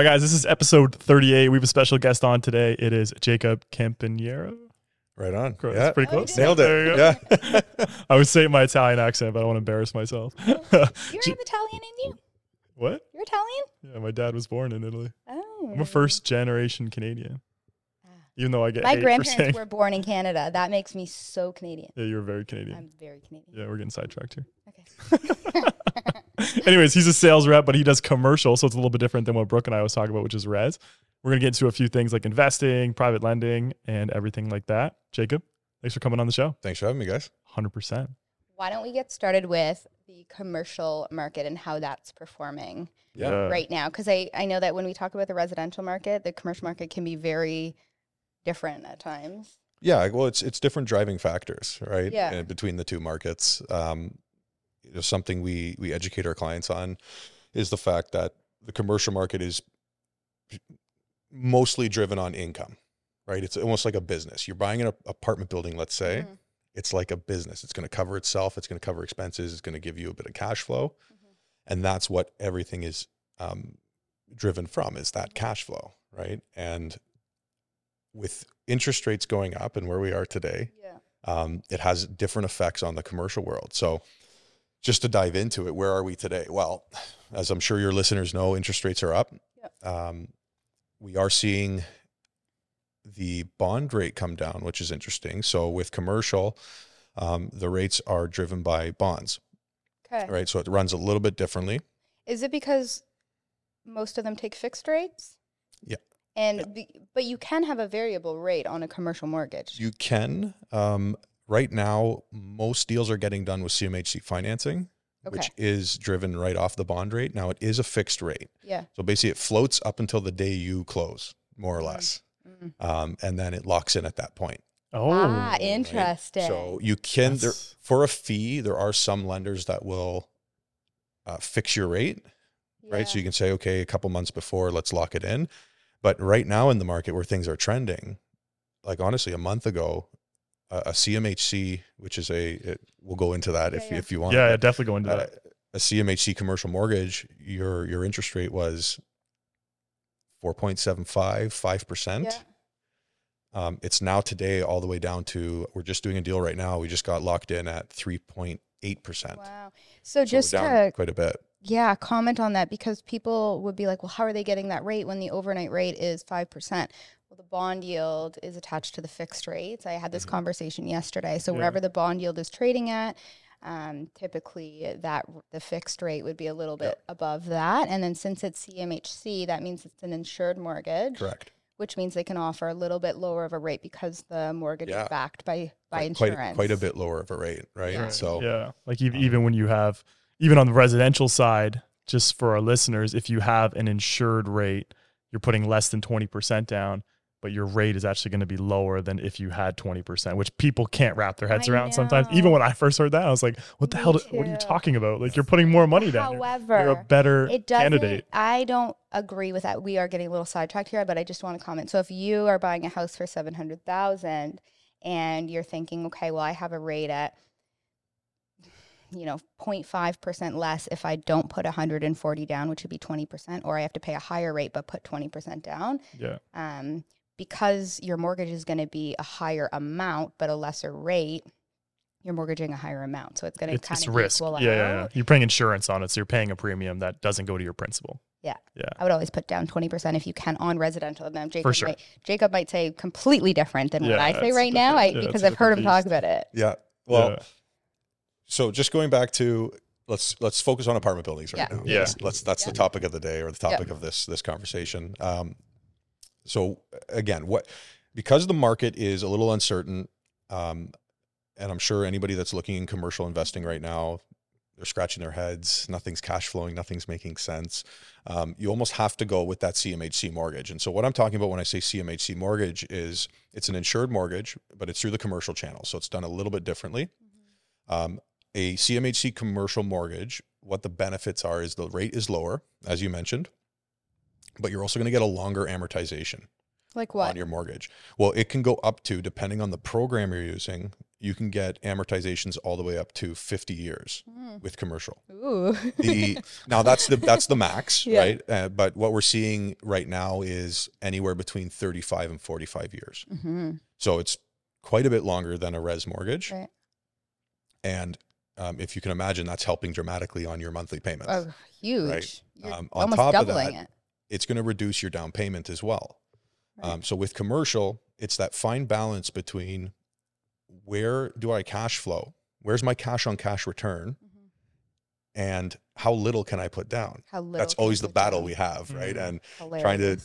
All right, guys, this is episode 38. We have a special guest on today. It is Jacob Campanero. Right on. That's Yeah. pretty Oh, close. did. Nailed There you it. go. Yeah. I was saying my Italian accent, but I don't want to embarrass myself. You're J- Italian, and you? what? You're Italian? Yeah, my dad was born in Italy. Oh. I'm a first generation Canadian, Ah. even though I get My hate for grandparents saying. were born in Canada. That makes me so Canadian. Yeah, you're very Canadian. I'm very Canadian. yeah, we're getting sidetracked here. Okay. Anyways, he's a sales rep, but he does commercial, so it's a little bit different than what Brooke and I was talking about, which is res. We're gonna get into a few things like investing, private lending, and everything like that. Jacob, thanks for coming on the show. Thanks for having me, guys. Hundred percent. Why don't we get started with the commercial market and how that's performing Yeah. right now? Because I, I know that when we talk about the residential market, the commercial market can be very different at times. Yeah. Well, it's it's different driving factors, right? Yeah. uh, between the two markets, um, you know, something we we educate our clients on is the fact that the commercial market is mostly driven on income, right? It's almost like a business. You're buying an apartment building, let's say. Mhm. It's like a business. It's going to cover itself. It's going to cover expenses. It's going to give you a bit of cash flow, Mhm. and that's what everything is um, driven from is that cash flow, right? And with interest rates going up and where we are today, Yeah. um, it has different effects on the commercial world. So, just to dive into it, where are we today? Well, as I'm sure your listeners know, interest rates are up. Yep. Um, we are seeing the bond rate come down, which is interesting. So, with commercial, um, the rates are driven by bonds, Okay. right? So, it runs a little bit differently. Is it because most of them take fixed rates? Yeah. And be, but you can have a variable rate on a commercial mortgage. You can. Um, right now, most deals are getting done with CMHC financing, which is driven right off the bond rate. Now, it is a fixed rate. yeah. So basically, it floats up until the day you close, more or Mm. less, Mm. um, and then it locks in at that point. Oh, ah, right? interesting. So you can there, for a fee. There are some lenders that will uh, fix your rate, right? So you can say, okay, a couple months before, let's lock it in. But right now in the market where things are trending, like honestly, a month ago, a, a CMHC, which is a, it, we'll go into that Yeah, if yeah. if you want. yeah, yeah, definitely go into uh, that. a CMHC commercial mortgage, your your interest rate was 4.75, 5%. Yeah. Um, it's now today all the way down to, we're just doing a deal right now. We just got locked in at 3.8%. Wow. So So we're just down to quite a bit. yeah, comment on that because people would be like, well, how are they getting that rate when the overnight rate is 5%? Well, the bond yield is attached to the fixed rates. I had this Mhm. conversation yesterday. So Yeah. wherever the bond yield is trading at, um, typically that the fixed rate would be a little bit Yep. above that. And then since it's CMHC, that means it's an insured mortgage, Correct. which means they can offer a little bit lower of a rate because the mortgage Yeah. is backed by by Quite, insurance. quite, quite a bit lower of a rate, right? Yeah. So, yeah, like even, um, even when you have, even on the residential side, just for our listeners, if you have an insured rate, you're putting less than 20% down, but your rate is actually going to be lower than if you had 20%, which people can't wrap their heads I around sometimes. Even when I first heard that, I was like, what the Me hell, do- what are you talking about? Like you're putting more money down. You're- However, You're a better it candidate. i don't agree with that we are getting a little sidetracked here but i just want to comment so if you are buying a house for 700000 and you're thinking okay well i have a rate at you know 0.5% less if i don't put 140 down which would be 20% or i have to pay a higher rate but put 20% down Yeah. um, because your mortgage is going to be a higher amount but a lesser rate you're mortgaging a higher amount so it's going to It's, kind it's of risk. equal Yeah, yeah, yeah. You're paying insurance on it. So you're paying a premium that doesn't go to your principal. Yeah. Yeah. I would always put down 20% if you can on residential. Now, Jacob, sure. might, Jacob might say completely different than what I say right now I. Yeah, because it's a I've heard him talk about it. yeah. Well, Yeah. so just going back to, let's, let's focus on apartment buildings right Yeah. now. Yeah. Let's, let's that's the topic of the day or the topic of this, this conversation. Um, so again, what, because the market is a little uncertain, um, and I'm sure anybody that's looking in commercial investing right now, they're scratching their heads. Nothing's cash flowing. Nothing's making sense. Um, you almost have to go with that CMHC mortgage. And so, what I'm talking about when I say CMHC mortgage is it's an insured mortgage, but it's through the commercial channel. So it's done a little bit differently. Um, a CMHC commercial mortgage, what the benefits are is the rate is lower, as you mentioned, but you're also going to get a longer amortization Like what? on your mortgage. Well, it can go up to, depending on the program you're using, you can get amortizations all the way up to 50 years with commercial. Ooh. The now that's the that's the max, Yeah. right? Uh, but what we're seeing right now is anywhere between 35 and 45 years. hmm So it's quite a bit longer than a res mortgage. Right. And um, if you can imagine, that's helping dramatically on your monthly payments. Oh, huge. You're Um, on almost top of doubling that, it. It's going to reduce your down payment as well. Right. Um, so with commercial, it's that fine balance between where do I cash flow? Where's my cash on cash return? Mhm. And how little can I put down? How little That's always the battle down? we have, right? Mhm. And Hilarious. trying to-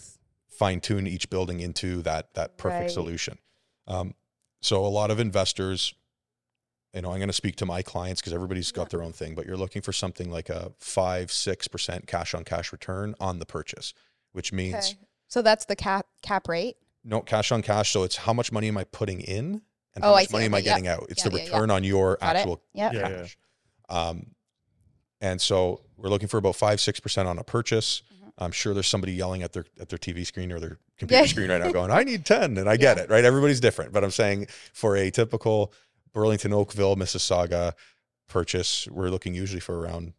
fine tune each building into that that perfect Right. solution. Um, so a lot of investors, you know, I'm going to speak to my clients because everybody's got their own thing, but you're looking for something like a five six percent cash on cash return on the purchase, which means Okay. So that's the cap cap rate. no cash on cash. So it's how much money am I putting in and Oh, how I much see. money am I Okay, yeah. getting out? It's Yeah, the yeah, yeah. return on your Got actual Yep. Yeah, yeah. cash. Um, and so we're looking for about five, six percent on a purchase. Mhm. I'm sure there's somebody yelling at their at their TV screen or their computer screen right now, going, "I need 10," and I get Yeah. it, right? Everybody's different, but I'm saying for a typical Burlington, Oakville, Mississauga purchase, we're looking usually for around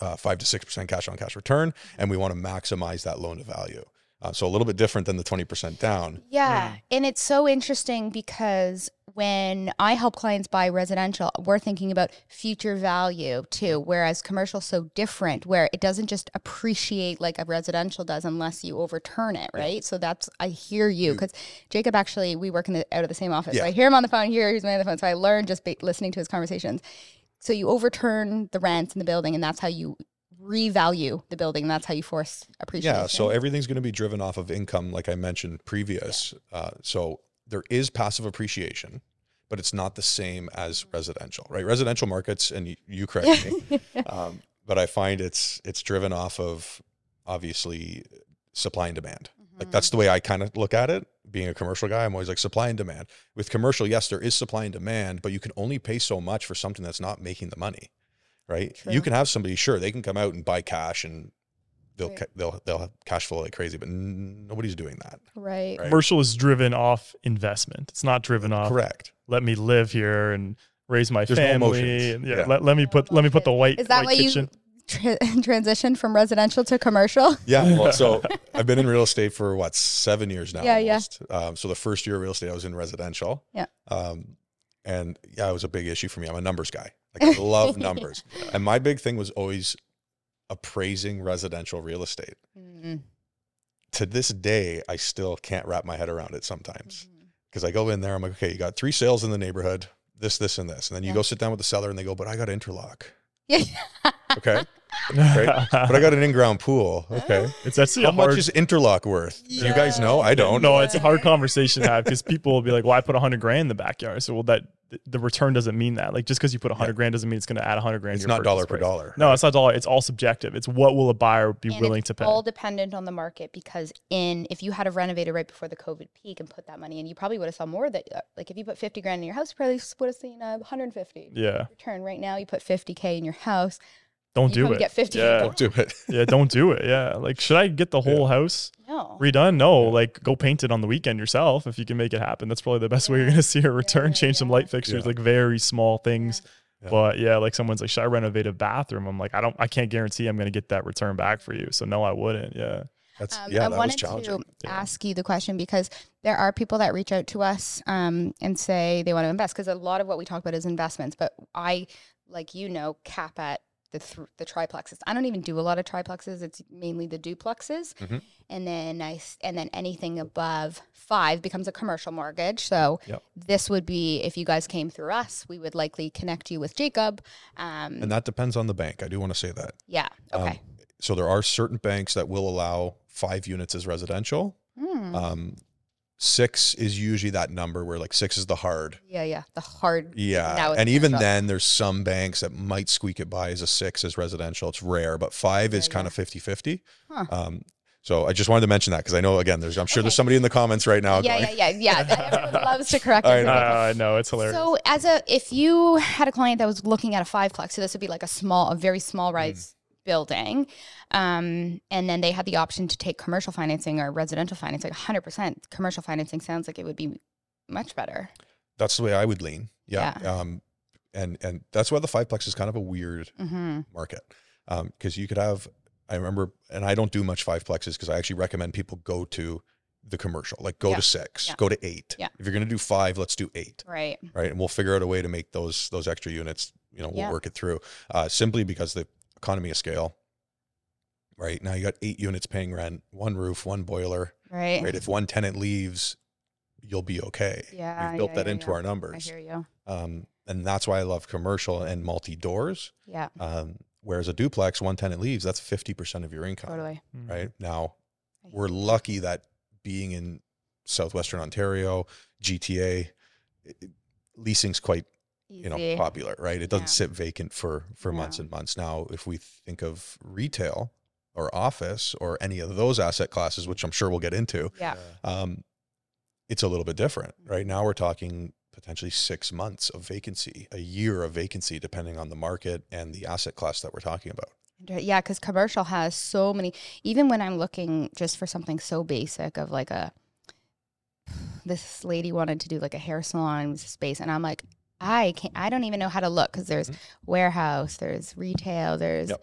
uh, five to six percent cash on cash return, and we want to maximize that loan to value. Uh, so a little bit different than the 20% down. Yeah. And it's so interesting because when I help clients buy residential, we're thinking about future value too, whereas commercial's so different where it doesn't just appreciate like a residential does unless you overturn it, right? So that's I hear you because Jacob actually we work in the out of the same office. So I hear him on the phone, here he's on the phone. So I learned just ba- listening to his conversations. So you overturn the rents in the building and that's how you revalue the building that's how you force appreciation. Yeah, so everything's going to be driven off of income, like I mentioned previous. Uh, so there is passive appreciation, but it's not the same as residential, right? Residential markets, and you, you correct me, um, but I find it's it's driven off of obviously supply and demand. Like that's the way I kind of look at it. Being a commercial guy, I'm always like supply and demand. With commercial, yes, there is supply and demand, but you can only pay so much for something that's not making the money, right? True. You can have somebody, sure, they can come out and buy cash and they'll Right. ca- they'll they'll have cash flow like crazy, but n- nobody's doing that. right. Right. Commercial is driven off investment. It's not driven off Correct. let me live here and raise my There's family. emotions. and yeah, Yeah. Let, let me put let me put the white Is that white why kitchen. you tra- transitioned from residential to commercial? Yeah. Well, so I've been in real estate for what seven years now. Yeah, yeah. Um, so the first year of real estate, I was in residential. Yeah. Um, and yeah, it was a big issue for me. I'm a numbers guy. Like I love numbers, and my big thing was always appraising residential real estate. Mm, To this day, I still can't wrap my head around it Mm-hmm. sometimes because I go in there, I'm like, okay, you got three sales in the neighborhood, this, this, and this, and then you Yeah. go sit down with the seller, and they go, but I got interlock. Yeah. Okay, Right. but I got an in-ground pool. Okay. it's actually How a hard, much is interlock worth? Do you guys know? I don't. No, it's a hard conversation to have because people will be like, "Well, I put a hundred grand in the backyard." So, well, that the return doesn't mean that. Like, just because you put a hundred Yeah. grand doesn't mean it's going to add a hundred grand. It's to your not dollar purchase per dollar. No, it's not dollar. It's all subjective. It's what will a buyer be And willing it's to pay. all dependent on the market because in if you had a renovated right before the COVID peak and put that money in, you probably would have saw more that uh, like if you put 50 grand in your house, you probably would have seen a 150 yeah, return. Right now, you put 50k in your house, don't you do it. get 50 Yeah, Don't do it. Yeah, don't do it. Yeah, like should I get the whole house no. redone? No, like go paint it on the weekend yourself if you can make it happen. That's probably the best way you're going to see a return. yeah, Change some light fixtures, Yeah. like very small things. Yeah. But yeah, like someone's like, should I renovate a bathroom? I'm like, I don't, I can't guarantee I'm going to get that return back for you. So no, I wouldn't. Yeah. That's Um, yeah, I that was wanted challenging. to Yeah. ask you the question because there are people that reach out to us um, and say they want to invest because a lot of what we talk about is investments. But I, like you know, cap at the th- the triplexes. I don't even do a lot of triplexes. It's mainly the duplexes, Mhm. and then I and then anything above five becomes a commercial mortgage. So Yep. this would be if you guys came through us, we would likely connect you with Jacob. Um, And that depends on the bank. I do want to say that. yeah. Um, Okay. so there are certain banks that will allow five units as residential. Hmm. Um, six is usually that number where like six is the hard. yeah. Yeah. The hard. Yeah. Now and even commercial. then, there's some banks that might squeak it by as a six as residential. It's rare, but five is Yeah, kind yeah. of 50 50. Huh. Um, so I just wanted to mention that because I know, again, there's, I'm sure Okay. there's somebody in the comments right now yeah, going, yeah, yeah, yeah. Everyone loves to correct I everyone. I know it's hilarious. So, as a if you had a client that was looking at a fiveplex, so this would be like a small, a very small Mm. rise building, um, and then they had the option to take commercial financing or residential financing. 100% commercial financing sounds like it would be much better. that's the way I would lean. Yeah. Um, and and that's why the fiveplex is kind of a weird Mm-hmm. market because you could have. I remember, and I don't do much fiveplexes because I actually recommend people go to the commercial, like go Yeah. to six, Yeah. go to eight. Yeah. If you're going to do five, let's do eight. Right. right? And we'll figure out a way to make those those extra units. You know, we'll Yeah. work it through. Uh, simply because the economy of scale. Right now, you got eight units paying rent, one roof, one boiler. Right. Right, if one tenant leaves, you'll be okay. Yeah. We've built yeah, that yeah, into yeah. our numbers. I hear you. um, and that's why I love commercial and multi doors. Yeah. Um, whereas a duplex, one tenant leaves, that's fifty percent of your income. Totally. Mm. Right now, we're lucky that being in southwestern Ontario, GTA, it- it- leasing's quite you know popular right it doesn't Yeah. sit vacant for for months and months now if we think of retail or office or any of those asset classes which i'm sure we'll get into Yeah. um it's a little bit different right now we're talking potentially six months of vacancy a year of vacancy depending on the market and the asset class that we're talking about Yeah, because commercial has so many. Even when I'm looking just for something so basic of like a, this lady wanted to do like a hair salon space, and I'm like, I can't. I don't even know how to look because there's Mhm. warehouse, there's retail, there's, Yep.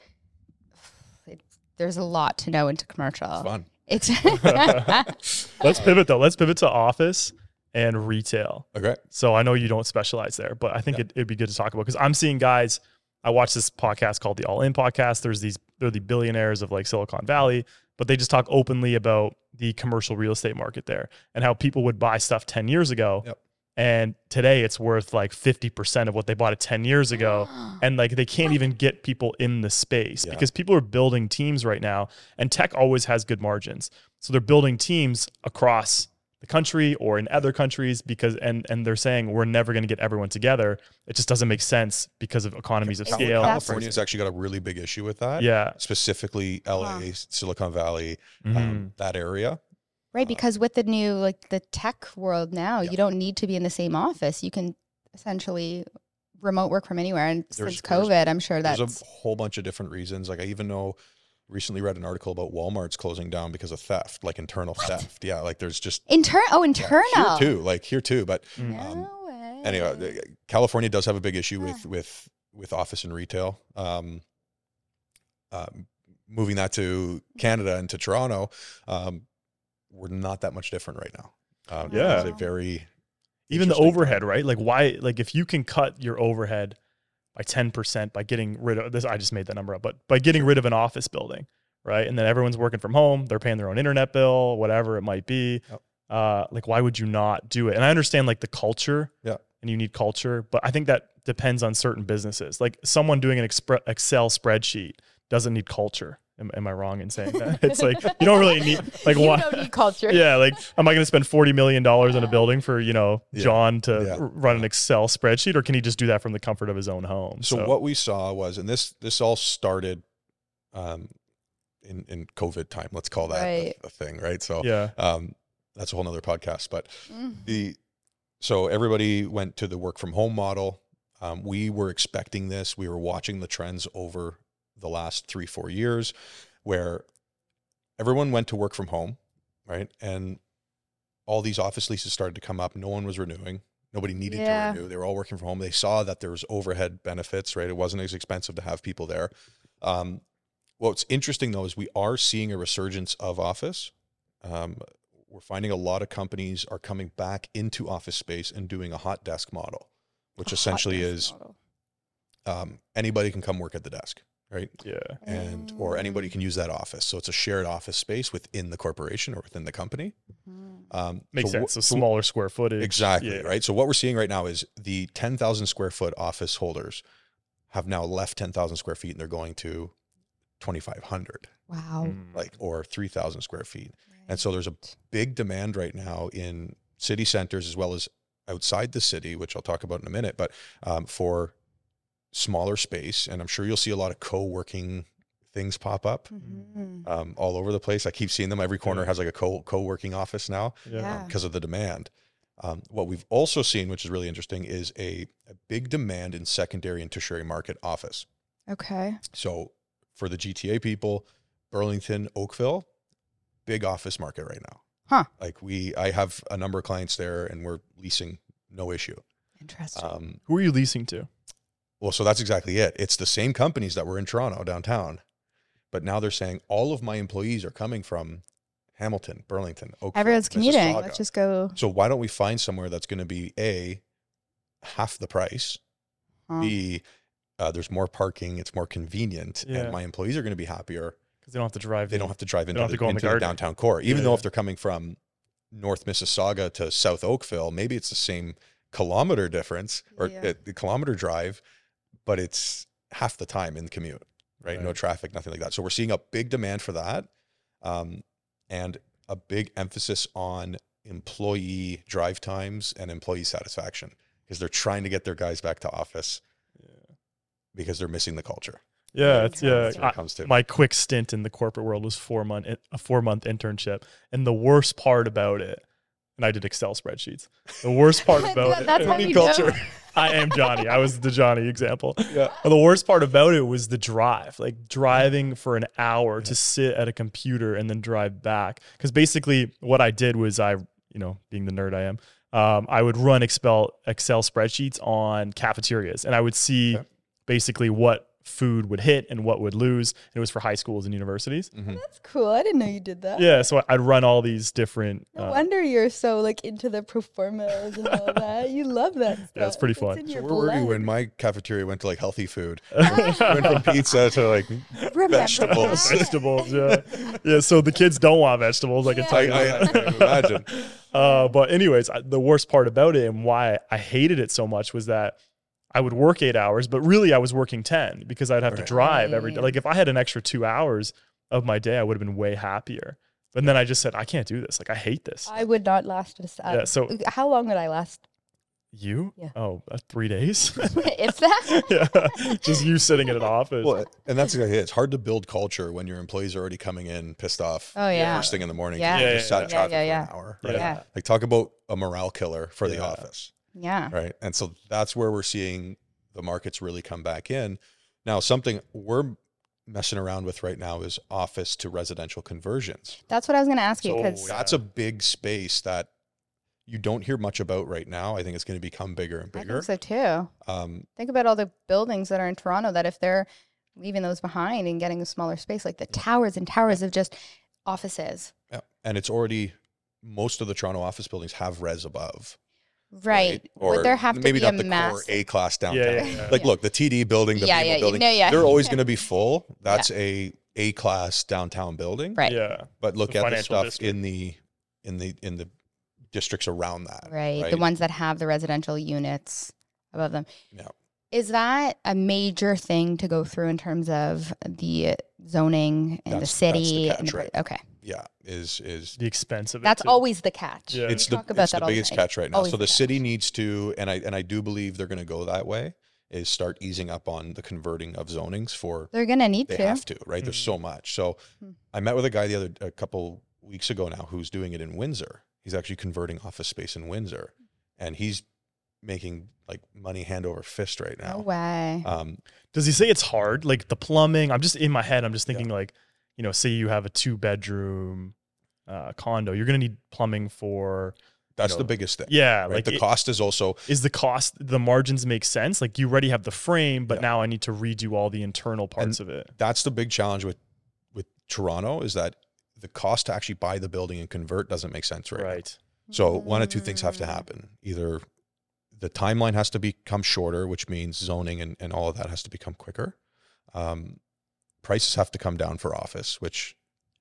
it's, there's a lot to know into commercial. it's fun It's Let's pivot though. Let's pivot to office and retail. okay So I know you don't specialize there, but I think Yeah. it, it'd be good to talk about because I'm seeing guys. I watch this podcast called the All In Podcast. There's these they're the billionaires of like Silicon Valley, but they just talk openly about the commercial real estate market there and how people would buy stuff 10 years ago. Yep. And today it's worth like 50% of what they bought it 10 years ago. And like they can't even get people in the space Yeah. because people are building teams right now and tech always has good margins. So they're building teams across the country or in other countries because and and they're saying we're never going to get everyone together. It just doesn't make sense because of economies of scale. California's actually got a really big issue with that Yeah. specifically la Huh. silicon valley Mhm. um, that area right because with the new like the tech world now, Yeah. you don't need to be in the same office. You can essentially remote work from anywhere. And There's- since there's- COVID, I'm sure that's There's a whole bunch of different reasons. Like I even know recently read an article about Walmart's closing down because of theft, like internal theft. Yeah, like there's just Inter- oh, yeah, internal. here too, like here too. But Mm. um, No way. anyway, California does have a big issue with with with office and retail. Um, um, moving that to Canada and to Toronto, um, we're not that much different right now. Um, Yeah. it's a very even the overhead, right? Like why like if you can cut your overhead by 10% by getting rid of this I just made that number up, but by getting rid of an office building, right? And then everyone's working from home, they're paying their own internet bill, whatever it might be. Yep. Uh like why would you not do it? And I understand like the culture. Yeah. And you need culture, but I think that depends on certain businesses. Like someone doing an Excel spreadsheet doesn't need culture. Am, am I wrong in saying that? It's like you don't really need like you why don't need culture. yeah, like, am I going to spend forty million dollars on a building for you know Yeah. John to Yeah. r- run an Excel spreadsheet, or can he just do that from the comfort of his own home? So, what we saw was, and this this all started um, in in COVID time. Let's call that a- a, thing, right? So Yeah, um, that's a whole nother podcast. But Mm. the so everybody went to the work from home model. Um, we were expecting this. We were watching the trends over the last three four years, where everyone went to work from home, right? And all these office leases started to come up. No one was renewing. Nobody needed Yeah. to renew. They were all working from home. They saw that there was overhead benefits, right? It wasn't as expensive to have people there. Um, what's interesting though is we are seeing a resurgence of office. Um, we're finding a lot of companies are coming back into office space and doing a hot desk model, which A essentially is um, anybody can come work at the desk, right? yeah, And or anybody can use that office. So it's a shared office space within the corporation or within the company. Mhm. Um, makes so sense. So so- smaller square footage, Exactly. Yeah. Right. So what we're seeing right now is the 10,000 square foot office holders have now left 10,000 square feet and they're going to 2,500, Wow. Mm. like, or 3,000 square feet. Right. And so there's a big demand right now in city centers as well as outside the city, which I'll talk about in a minute, but um, for smaller space. And I'm sure you'll see a lot of co working things pop up Mhm. um, all over the place. I keep seeing them. Every corner has like a co co working office now yeah, Yeah. because of the demand. Um, what we've also seen, which is really interesting, is a, a big demand in secondary and tertiary market office. Okay. So for the GTA people, Burlington, Oakville, big office market right now. Huh. Like we, I have a number of clients there, and we're leasing no issue. Interesting. Um, Who are you leasing to? Well, so that's exactly it. It's the same companies that were in Toronto downtown, but now they're saying all of my employees are coming from Hamilton, Burlington, Oakville, Everyone's commuting. Let's just go. So why don't we find somewhere that's going to be a half the price, huh. b uh, there's more parking, it's more convenient, Yeah. and my employees are going to be happier. Because they don't have to drive. They don't have to drive into, don't the, to go the into the downtown core, even Yeah, though yeah. if they're coming from North Mississauga to South Oakville, maybe it's the same kilometer difference or Yeah. uh, the kilometer drive, but it's half the time in the commute, right? No traffic, nothing like that. So we're seeing a big demand for that, um, and a big emphasis on employee drive times and employee satisfaction because they're trying to get their guys back to office because they're missing the culture. Yeah, it's yeah. That's what it comes to. my quick stint in the corporate world was four month a four month internship, and the worst part about it, and I did Excel spreadsheets. The worst part about it, That's how Company you culture. know. I am Johnny. I was the Johnny example. Yeah. The worst part about it was the drive, like driving for an hour to sit at a computer and then drive back. Because basically, what I did was I, you know, being the nerd I am, um, I would run Excel Excel spreadsheets on cafeterias, and I would see Okay. basically what food would hit and what would lose. And it was for high schools and universities. Mhm. That's cool. I didn't know you did that. Yeah, so I'd run all these different. No uh, wonder you're so like into the pro formas and all that. You love that stuff. Yeah, it's pretty fun. in So your where were you when my cafeteria went to like healthy food? went from pizza to like Remember vegetables. that? vegetables. Yeah, yeah. So the kids don't want vegetables. I can Yeah. tell you. I, that. I imagine. Uh, but anyways, I- the worst part about it and why I hated it so much was that I would work eight hours, but really I was working ten because I'd have to drive every day. Like if I had an extra two hours of my day, I would have been way happier. But then I just said, I can't do this. Like I hate this. I would not last a second. Yeah, so- how long would I last? You? Yeah. Oh, uh, three days. if that? yeah, just you sitting in an office. Well, and that's exactly it. It's hard to build culture when your employees are already coming in pissed off. Oh, yeah. First thing in the morning. Yeah. Yeah. Yeah, Just yeah, yeah, yeah. an hour. Right? Yeah. Like talk about a morale killer for the office. Yeah. Right. And so that's where we're seeing the markets really come back in. Now, something we're messing around with right now is office to residential conversions. That's what I was going to ask you So, because yeah. That's a big space that you don't hear much about right now. I think it's going to become bigger and bigger. I think so too. Um, Think about all the buildings that are in Toronto that if they're leaving those behind and getting a smaller space, like the towers and towers of just offices. yeah. And it's already, most of the Toronto office buildings have res above. Right. Or Would there have to maybe be not a the mass? core A class downtown. Yeah, yeah, yeah. Like, look, the TD building, the Yeah, BMO yeah, building, know, yeah. they're always going to be full. That's a A class downtown building. Right. yeah. But look The at the stuff district. in the in the in the districts around that. Right. The ones that have the residential units above them. Yeah. Is that a major thing to go through in terms of the zoning and the That's- that's the city? and right? Okay. Yeah, is is The expense of it. That's too. always the catch. Yeah. We it's the talk about it's that the biggest time. catch right now. Always so the the city needs to, and I and I do believe they're going to go that way. Is start easing up on the converting of zonings for They're going to need they to. have to right. There's so much. So Hmm. I met with a guy the other a couple weeks ago now who's doing it in Windsor. He's actually converting office space in Windsor, and he's making like money hand over fist right now. No now. way. Um, Does he say it's hard? Like the plumbing? I'm just in my head. I'm just thinking like, you know, say you have a two bedroom uh, condo, you're gonna need plumbing for. that's know, the biggest thing. Yeah, Right. like the it- cost is also is the cost the margins make sense? Like you already have the frame, but Yeah. now I need to redo all the internal parts of it. that's the big challenge with with Toronto is that the cost to actually buy the building and convert doesn't make sense right. now. Right. So one of two things have to happen. Either the timeline has to become shorter, which means zoning and, and all of that has to become quicker. Um, prices have to come down for office, which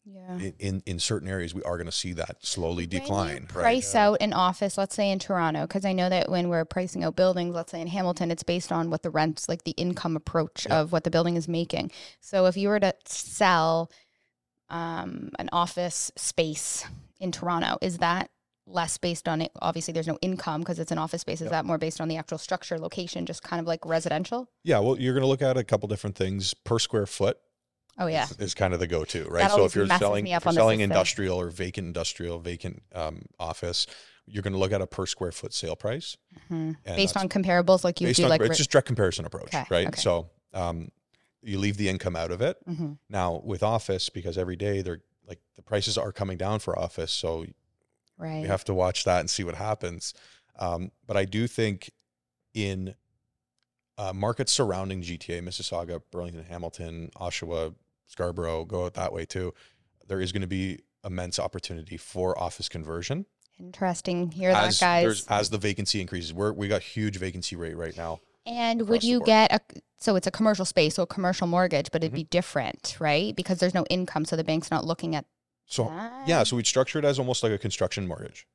Yeah. in, in, in certain areas we are going to see that slowly When you decline. Right. price out an office, let's say in Toronto, because I know that when we're pricing out buildings, let's say in Hamilton, it's based on what the rents, like the income approach Yeah. of what the building is making. So if you were to sell um, an office space in Toronto, is that less based on it? Obviously, there's no income because it's an office space. Is Yep. that more based on the actual structure, location, just kind of like residential? Yeah. Well, you're going to look at a couple different things per square foot. Oh yeah, is, is kind of the go-to, right? That so if you're selling, if you're selling industrial or vacant industrial, vacant um, office, you're going to look at a per square foot sale price. Mhm. based on comparables, like you do, on like it's just direct comparison approach, Okay, right? okay. So um, you leave the income out of it. Mhm. Now with office, because every day they're like the prices are coming down for office, so right. we have to watch that and see what happens. Um, but I do think in uh, markets surrounding GTA, Mississauga, Burlington, Hamilton, Oshawa, Scarborough, go out that way too. There is going to be immense opportunity for office conversion Interesting. Hear that, as guys. as the vacancy increases. We're we got huge vacancy rate right now. And would you get a so it's a commercial space, so a commercial mortgage, but Mm-hmm. it'd be different, right? Because there's no income, so the bank's not looking at So that. yeah, so we'd structure it as almost like a construction mortgage,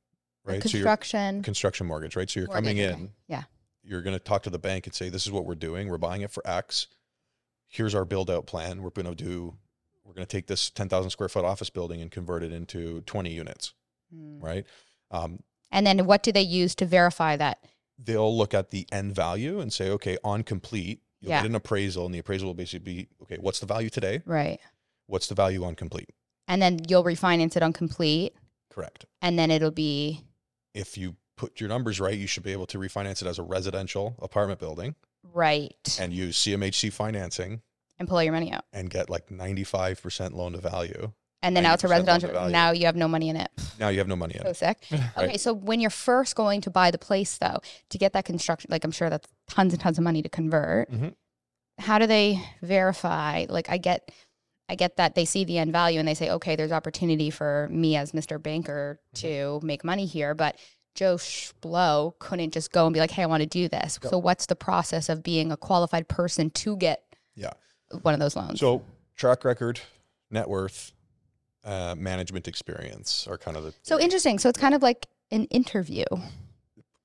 A right? So construction. construction mortgage, right? So you're coming mortgage, okay. in, Yeah. You're going to talk to the bank and say, "This is what we're doing. We're buying it for X. Here's our build out plan. We're going to do. We're going to take this 10,000 square foot office building and convert it into 20 units, Hmm. right? Um, And then what do they use to verify that? they'll look at the end value and say, okay, on complete, you'll Yeah. get an appraisal, and the appraisal will basically be, okay, what's the value today? Right. What's the value on complete? And then you'll refinance it on complete, Correct. and then it'll be If you put your numbers right, you should be able to refinance it as a residential apartment building right and use CMHC financing and pull your money out. and get like 95% loan to value. And then now it's a 90% loan to residential. Now you have no money in it. Now you have no money in it. So it. sick. Okay, so when you're first going to buy the place, though, to get that construction, like I'm sure that's tons and tons of money to convert. Mhm. How do they verify? Like I get, I get that they see the end value and they say, okay, there's opportunity for me as Mr. Banker Mm-hmm. to make money here, but Joe Schblow couldn't just go and be like, hey, I want to do this. Yep. So what's the process of being a qualified person to get Yeah. one of those loans? So track record, net worth, uh, management experience are kind of the so interesting. So it's kind of like an interview,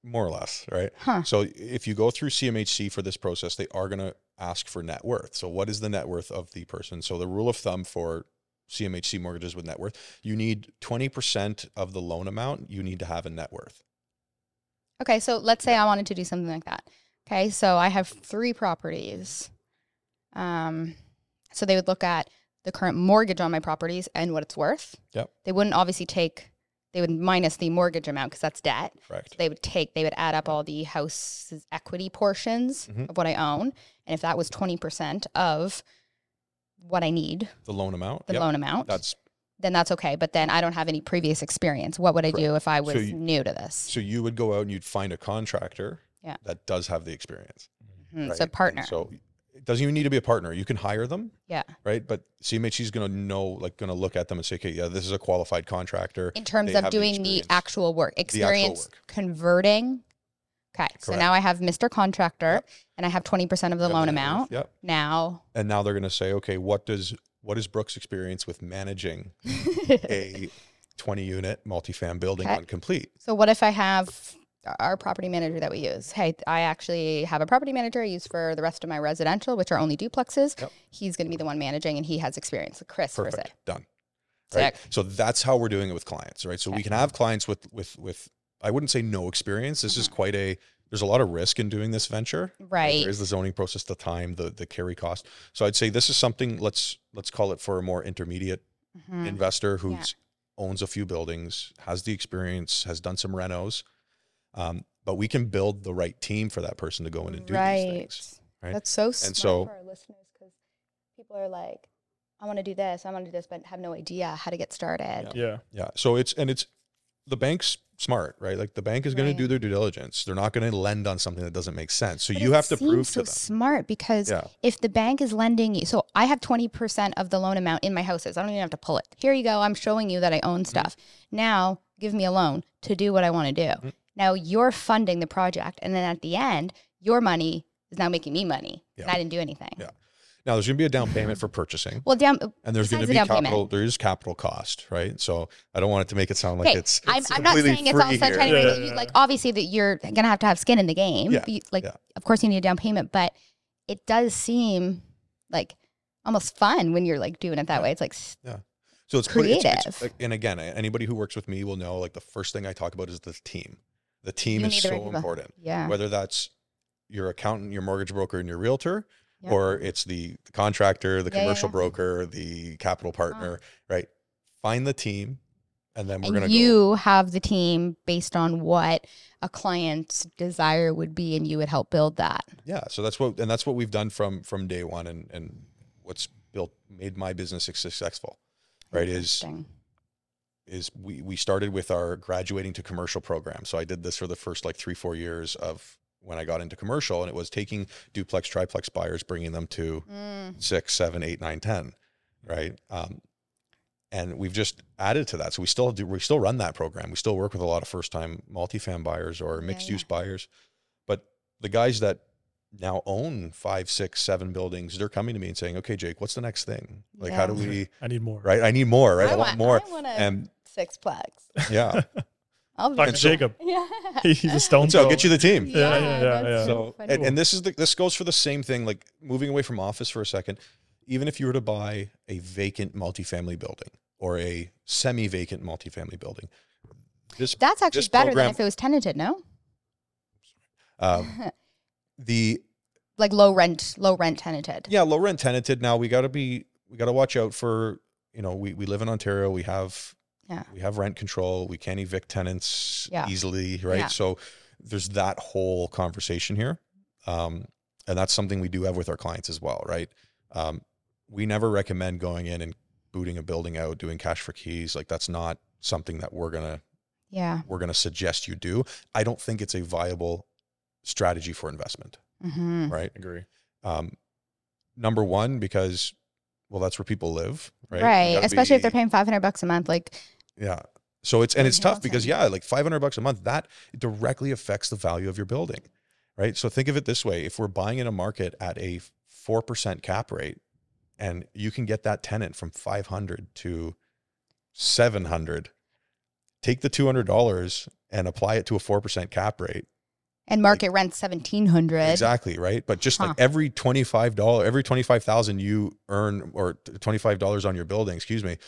more or less, right? huh? So if you go through CMHC for this process, they are going to ask for net worth. So what is the net worth of the person? So the rule of thumb for CMHC mortgages with net worth, you need 20% of the loan amount you need to have a net worth. Okay, so let's say I wanted to do something like that. Okay, so I have three properties. Um, so they would look at the current mortgage on my properties and what it's worth. Yep. They wouldn't obviously take. They would minus the mortgage amount because that's debt. Correct. They would take. They would add up all the house's equity portions Mhm. of what I own, and if that was twenty percent of what I need, The loan amount. the yep, loan amount, That's then that's okay. But then I don't have any previous experience. What would I do if I was So you- new to this? so you would go out and you'd find a contractor Yeah. that does have the experience. Hmm, right? So And partner. So it doesn't even need to be a partner. You can hire them. Yeah. Right. But CMHC is going to know, like, going to look at them and say, okay, yeah, this is a qualified contractor. in terms they of have the doing the, actual work, actual experience work. converting. Okay, so Correct. now I have Mr. Contractor, Yep. and I have twenty percent of the Have loan the net worth, amount. Yep. Now, And now they're going to say, okay, what does what is Brooke's experience with managing a 20 unit multifam building Okay. on complete? so what if I have our property manager that we use? Hey, I actually have a property manager I use for the rest of my residential, which are only duplexes. Yep. He's going to be the one managing, and he has experience. With Chris, for Perfect. Done. Right. Sick. So that's how we're doing it with clients, right? So we can have clients with with with I wouldn't say no experience. This is Mhm. quite a there's a lot of risk in doing this venture. Right. There is the zoning process, the time, the the carry cost. So I'd say this is something let's let's call it for a more intermediate Mhm. investor who's owns a few buildings, has the experience, has done some renos. Um, but we can build the right team for that person to go in and do right. these things. right? That's so smart so- for our listeners because people are like, I want to do this, I want to do this, but have no idea how to get started. Yeah. Yeah. So it's and it's the bank's smart, right? Like the bank is going Right. to do their due diligence. They're not going to lend on something that doesn't make sense. So But you have to prove so to them. smart because Yeah. if the bank is lending you, so I have 20% of the loan amount in my houses. I don't even have to pull it. Here you go. I'm showing you that I own Mm-hmm. stuff. Now give me a loan to do what I want to do. Mhm. Now you're funding the project. And then at the end, your money is now making me money. And I didn't do anything. Yeah. Now there's going to be a down payment for purchasing. Well, down, And there's going to be the down capital. payment. There is capital cost, right? So I don't want it to make it sound like okay, it's. I'm, I'm not completely saying it's all free sunshine here. and Yeah, yeah, You- yeah. Like, obviously, that you're going to have to have skin in the game. Yeah, You- like, yeah. of course, you need a down payment, but it does seem like almost fun when you're like doing it that Yeah. way. It's like, yeah. So it's pretty- it's- it's- creative. and again, anybody who works with me will know. Like the first thing I talk about is the team. The team You is need right so important. yeah. Whether that's your accountant, your mortgage broker, and your realtor, Or it's the contractor, the Yeah, commercial yeah. broker, the capital uh-huh. partner, right? Find the team, and then we're and gonna go. you have the team based on what a client's desire would be, and you would help build that. Yeah, so that's what and that's what we've done from from day one, and and what's built made my business successful, right? Is is we we started with our graduating to commercial program. So I did this for the first like three four years of when I got into commercial, and it was taking duplex triplex buyers, bringing them to Mm. six, seven, eight, nine, ten, right? Um, and we've just added to that. So we still do, we still run that program. We still work with a lot of first time multifam buyers or Yeah, mixed yeah. use buyers. But the guys that now own five, six, seven buildings, they're coming to me and saying, okay, Jake, what's the next thing? Like, how do we, I need more. right? I need more, right? I, want, more. I want a And sixplex. yeah. I'll Talk to Jacob. Yeah. He's a stone So I'll get you the team. Yeah, yeah, yeah, that's yeah. So, funny. and, and this is the, this goes for the same thing, like moving away from office for a second. Even if you were to buy a vacant multifamily building or a semi vacant multifamily building, this, That's actually this better program- than if it was tenanted, no? um, the, Like low rent, low rent tenanted. yeah, low rent tenanted. Now we got to be, we got to watch out for, you know, we, we live in Ontario. We have, Yeah. we have rent control. We can't evict tenants Yeah. easily. Right. Yeah. So there's that whole conversation here. Um, and that's something we do have with our clients as well. Right. Um, we never recommend going in and booting a building out, doing cash for keys. Like that's not something that we're going to, Yeah. we're going to suggest you do. I don't think it's a viable strategy for investment. hmm Right. agree. Um, number one, because, well, that's where people live. Right. Right. You gotta Especially if they're paying 500 bucks a month. Like, Yeah. So it's and it's tough because yeah, like 500 bucks a month that directly affects the value of your building. Right? So think of it this way, if we're buying in a market at a 4% cap rate and you can get that tenant from 500 to 700, take the $200 and apply it to a 4% cap rate. and market rent 1700 Exactly, right? But just Huh. like every $25, every 25,000 you earn or $25 on your building, excuse me, like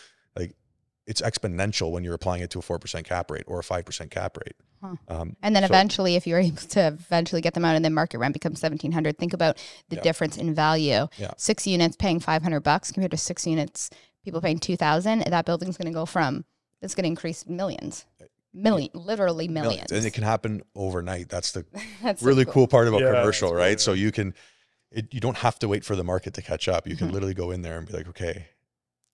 it's exponential when you're applying it to a 4% cap rate or a 5% cap rate. Huh. Um, And then so- eventually, if you're able to eventually get them out and then market rent becomes 1700 think about the Yeah. difference in value. Yeah. Six units paying 500 bucks compared to six units, people paying 2000 that building's going to go from, it's going to increase millions. Million, literally millions. And it can happen overnight. That's the That's so really cool part about Yeah, commercial, right? really So you can, it, you don't have to wait for the market to catch up. You can Mhm. literally go in there and be like, okay,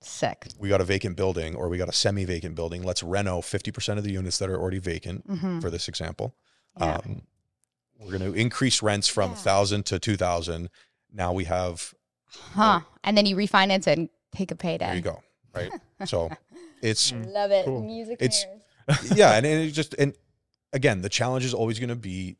Sick. we got a vacant building or we got a semi vacant building. Let's reno 50% of the units that are already vacant hmm for this example. Yeah. Um, we're going to increase rents from Yeah. 1000 to 2000. Now we have, huh. And then you refinance it and take a payday. there you go. Right. So it's, Mm. Love it. Cool. Music It's- yeah. And, and it just, and again, the challenge is always going to be,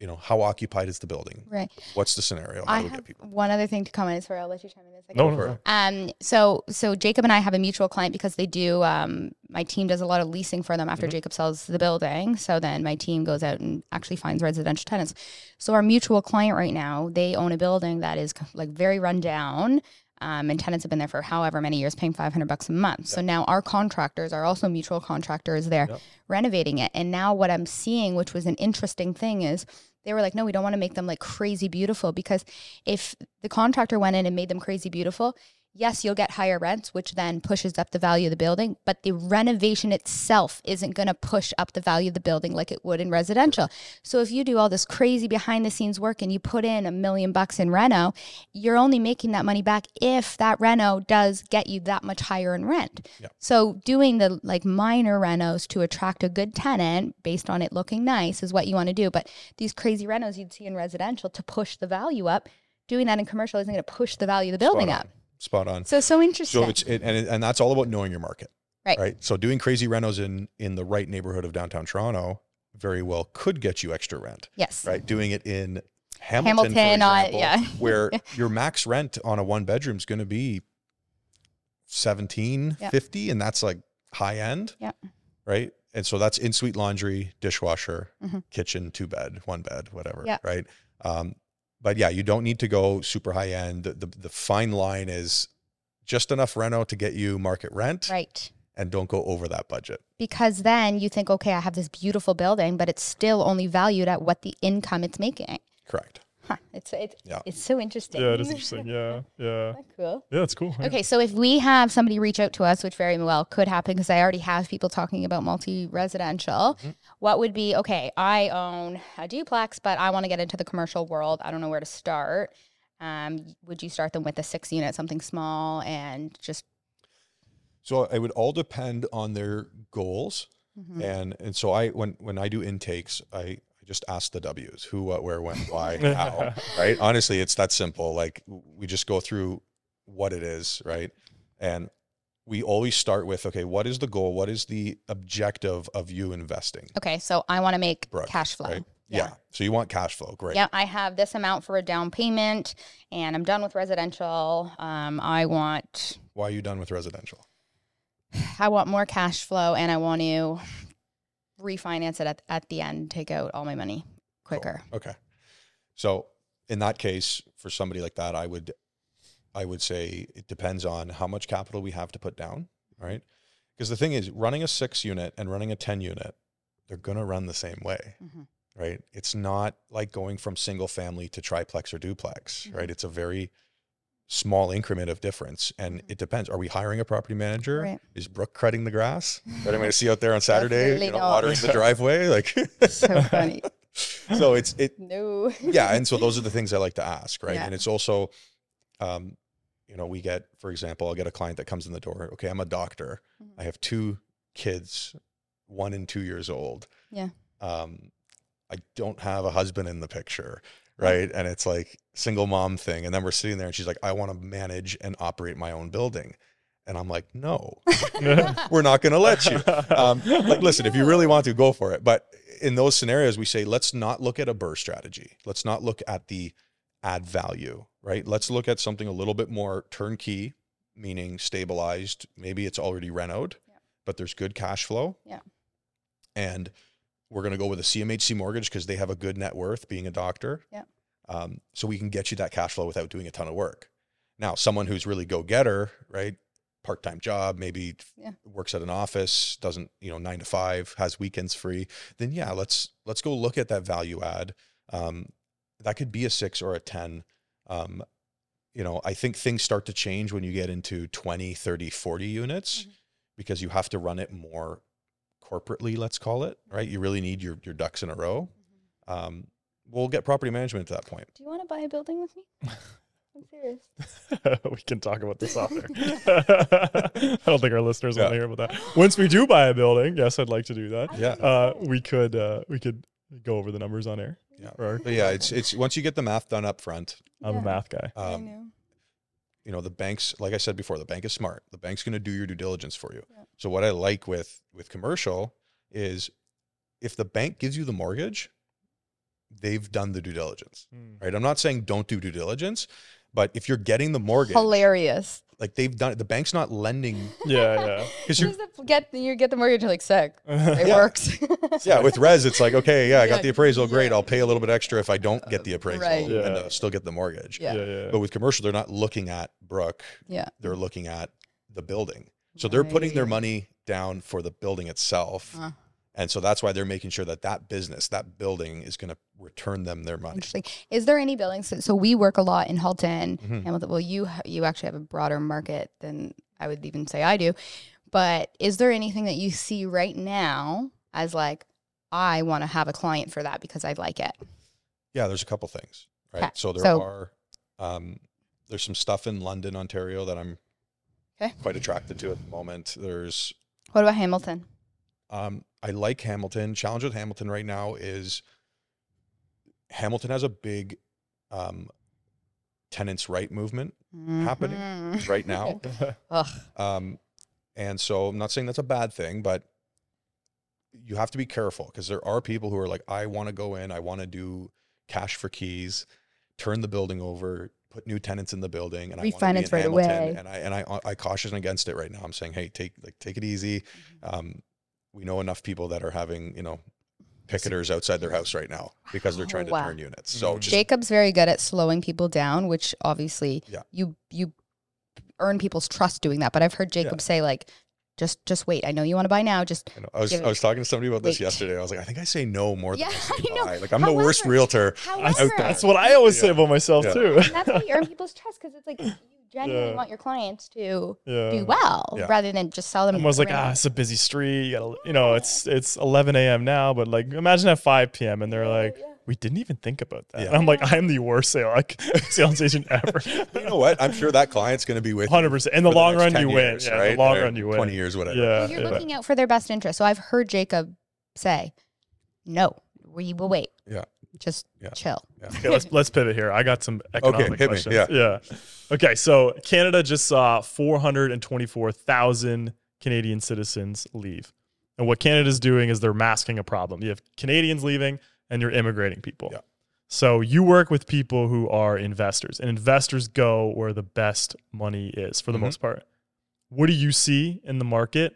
you know, how occupied is the building? Right. What's the scenario? How I do we have get people? one other thing to comment as well. I'll let you chime in in a second. No, no, for Um, so so Jacob and I have a mutual client because they do. Um, my team does a lot of leasing for them after Mhm. Jacob sells the building. So then my team goes out and actually finds residential tenants. So our mutual client right now, they own a building that is like very run down. Um, and tenants have been there for however many years, paying 500 bucks a month. So now our contractors are also mutual contractors there Yep. renovating it. And now what I'm seeing, which was an interesting thing, is they were like, no, we don't want to make them like crazy beautiful because if the contractor went in and made them crazy beautiful, yes, you'll get higher rents, which then pushes up the value of the building, but the renovation itself isn't going to push up the value of the building like it would in residential. So if you do all this crazy behind the scenes work and you put in a million bucks in reno, you're only making that money back if that reno does get you that much higher in rent. Yeah. So doing the like minor renos to attract a good tenant based on it looking nice is what you want to do. But these crazy renos you'd see in residential to push the value up, doing that in commercial isn't going to push the value of the building up. Spot on. So so interesting. So it's it, and and that's all about knowing your market, Right. Right. So doing crazy renos in in the right neighborhood of downtown Toronto very well could get you extra rent, yes. right? Doing it in Hamilton, Hamilton, for uh, yeah. where your max rent on a one bedroom is going to be seventeen fifty, and that's like high end, Yeah. right? And so that's in suite laundry, dishwasher, Mhm. kitchen, two bed, one bed, whatever, Yeah. right? Um, but yeah, you don't need to go super high end. The, the the fine line is just enough reno to get you market rent, Right. and don't go over that budget. Because then you think, okay, I have this beautiful building, but it's still only valued at what the income it's making. Correct. Huh. It's it's Yeah. it's so interesting. Yeah, it is interesting. Yeah, yeah, cool? yeah. It's cool. yeah. Okay, so if we have somebody reach out to us, which very well could happen because I already have people talking about multi residential, Mhm. what would be okay? I own a duplex, but I want to get into the commercial world. I don't know where to start. Um, would you start them with a six unit, something small, and just So it would all depend on their goals. Mhm. And and so I when when I do intakes, I, I just ask the W's who, what, where, when, why, how. Right? Honestly, it's that simple. Like we just go through what it is, right? And we always start with okay, what is the goal? What is the objective of you investing? Okay, so I want to make Brooke, cash flow. Right? Yeah. Yeah. So you want cash flow, great. Yeah, I have this amount for a down payment, and I'm done with residential. Um, I want Why are you done with residential? I want more cash flow, and I want to refinance it at, at the end, take out all my money Cool. quicker. Okay. So in that case, for somebody like that, I would, I would say it depends on how much capital we have to put down, right? Because the thing is, running a six unit and running a ten unit, they're gonna run the same way, Mhm. right? It's not like going from single family to triplex or duplex, Mhm. right? It's a very small increment of difference, and Mhm. it depends. Are we hiring a property manager? Right. Is Brooke cutting the grass? That I'm going to see out there on Saturday, you know, watering the driveway, like So funny. so it's it No. yeah and so those are the things i like to ask right Yeah. and it's also um you know we get for example i'll get a client that comes in the door okay i'm a doctor Mhm. i have two kids one and two years old Yeah. um i don't have a husband in the picture right? And it's like single mom thing and then we're sitting there and she's like i want to manage and operate my own building. And i'm like no we're not going to let you. Um, like listen if you really want to go for it. But in those scenarios we say let's not look at a BRRRR strategy. Let's not look at the add value right? Let's look at something a little bit more turnkey meaning stabilized. Maybe it's already renoed Yeah. but there's good cash flow. Yeah. and we're going to go with a cmhc mortgage because they have a good net worth being a doctor Yeah. um, so we can get you that cash flow without doing a ton of work now someone who's really go-getter right part-time job maybe Yeah. works at an office doesn't you know nine to five has weekends free then yeah let's let's go look at that value add um, that could be a six or a 10 um, you know i think things start to change when you get into 20 30 40 units Mhm. because you have to run it more corporately let's call it right you really need your, your ducks in a row um, we'll get property management at that point Do you want to buy a building with me? I'm serious. we can talk about this off there. I don't think our listeners want to hear about that. Once we do buy a building, yes, I'd like to do that. Yeah. Uh, we could uh, we could go over the numbers on air. Yeah. Our, but yeah it's it's once you get the math done up front I'm Yeah. a math guy. I um, know. You know the banks like i said before the bank is smart the bank's going to do your due diligence for you Yeah. so what i like with with commercial is if the bank gives you the mortgage they've done the due diligence Hmm. right i'm not saying don't do due diligence but if you're getting the mortgage Hilarious. Like they've done it the bank's not lending Yeah, yeah. because you're Just the- get you get the mortgage, you're like sick. It Yeah. works. yeah with res it's like okay yeah i got the appraisal great yeah. i'll pay a little bit extra if i don't get the appraisal Right. and Yeah. uh, still get the mortgage Yeah. yeah, yeah. but with commercial they're not looking at brooke yeah. they're looking at the building. So they're putting their money down for the building itself. Uh. And so that's why they're making sure that that business, that building is going to return them their money. Interesting. Is there any buildings? So, so we work a lot in Halton, Mhm. Hamilton. Well, you you actually have a broader market than I would even say I do. But is there anything that you see right now as like I want to have a client for that because I like it? Yeah, there's a couple things, right? Okay, So there so- are, um, there's some stuff in London, Ontario that I'm Okay. quite attracted to at the moment. There's, What about Hamilton? um, I like Hamilton. Challenge with Hamilton right now is Hamilton has a big um, tenants' right movement happening Mhm. right now. Um, and so I'm not saying that's a bad thing, but you have to be careful because there are people who are like, I want to go in, I want to do cash for keys, turn the building over, put new tenants in the building, and I want to be Refinance right Hamilton. away. And I and I I caution against it right now. I'm saying, hey, take like take it easy. Mm-hmm. Um, we know enough people that are having you know picketers outside their house right now because they're trying to Oh, wow. turn units. So Mm. just Jacob's very good at slowing people down, which obviously Yeah. you you earn people's trust doing that. But I've heard Jacob say like, just just wait. I know you want to buy now. Just you know, I was I was talking to somebody about this wait. yesterday. I was like, I think I say no more than Yeah, I, I know. Buy. Like I'm the worst However- realtor. however, That's what I always say about myself Yeah. too. and that's how you earn people's trust because it's like you genuinely Yeah. want your clients to yeah. do well Yeah. rather than just sell them. I was like, ah, it's a busy street. You, gotta, you know, it's it's 11 a.m. now, but like, imagine at 5 p.m. and they're like, we didn't even think about that. Yeah. And I'm like, I am the worst sale, like, sales agent ever. you know what? I'm sure that client's going to be with 100%. In the for long run, you win. years, Yeah, in the long Or run, you win. 20 years, whatever. Yeah. You're yeah. looking out for their best interest. So I've heard Jacob say, "No, we will wait. Yeah. just Yeah. chill." Okay, let's let's pivot here. I got some economic hit me, questions. yeah. yeah. Okay, so Canada just saw 424,000 Canadian citizens leave. And what Canada's doing is they're masking a problem. You have Canadians leaving and you're immigrating people. Yeah. So you work with people who are investors and investors go where the best money is for the Mhm. most part. What do you see in the market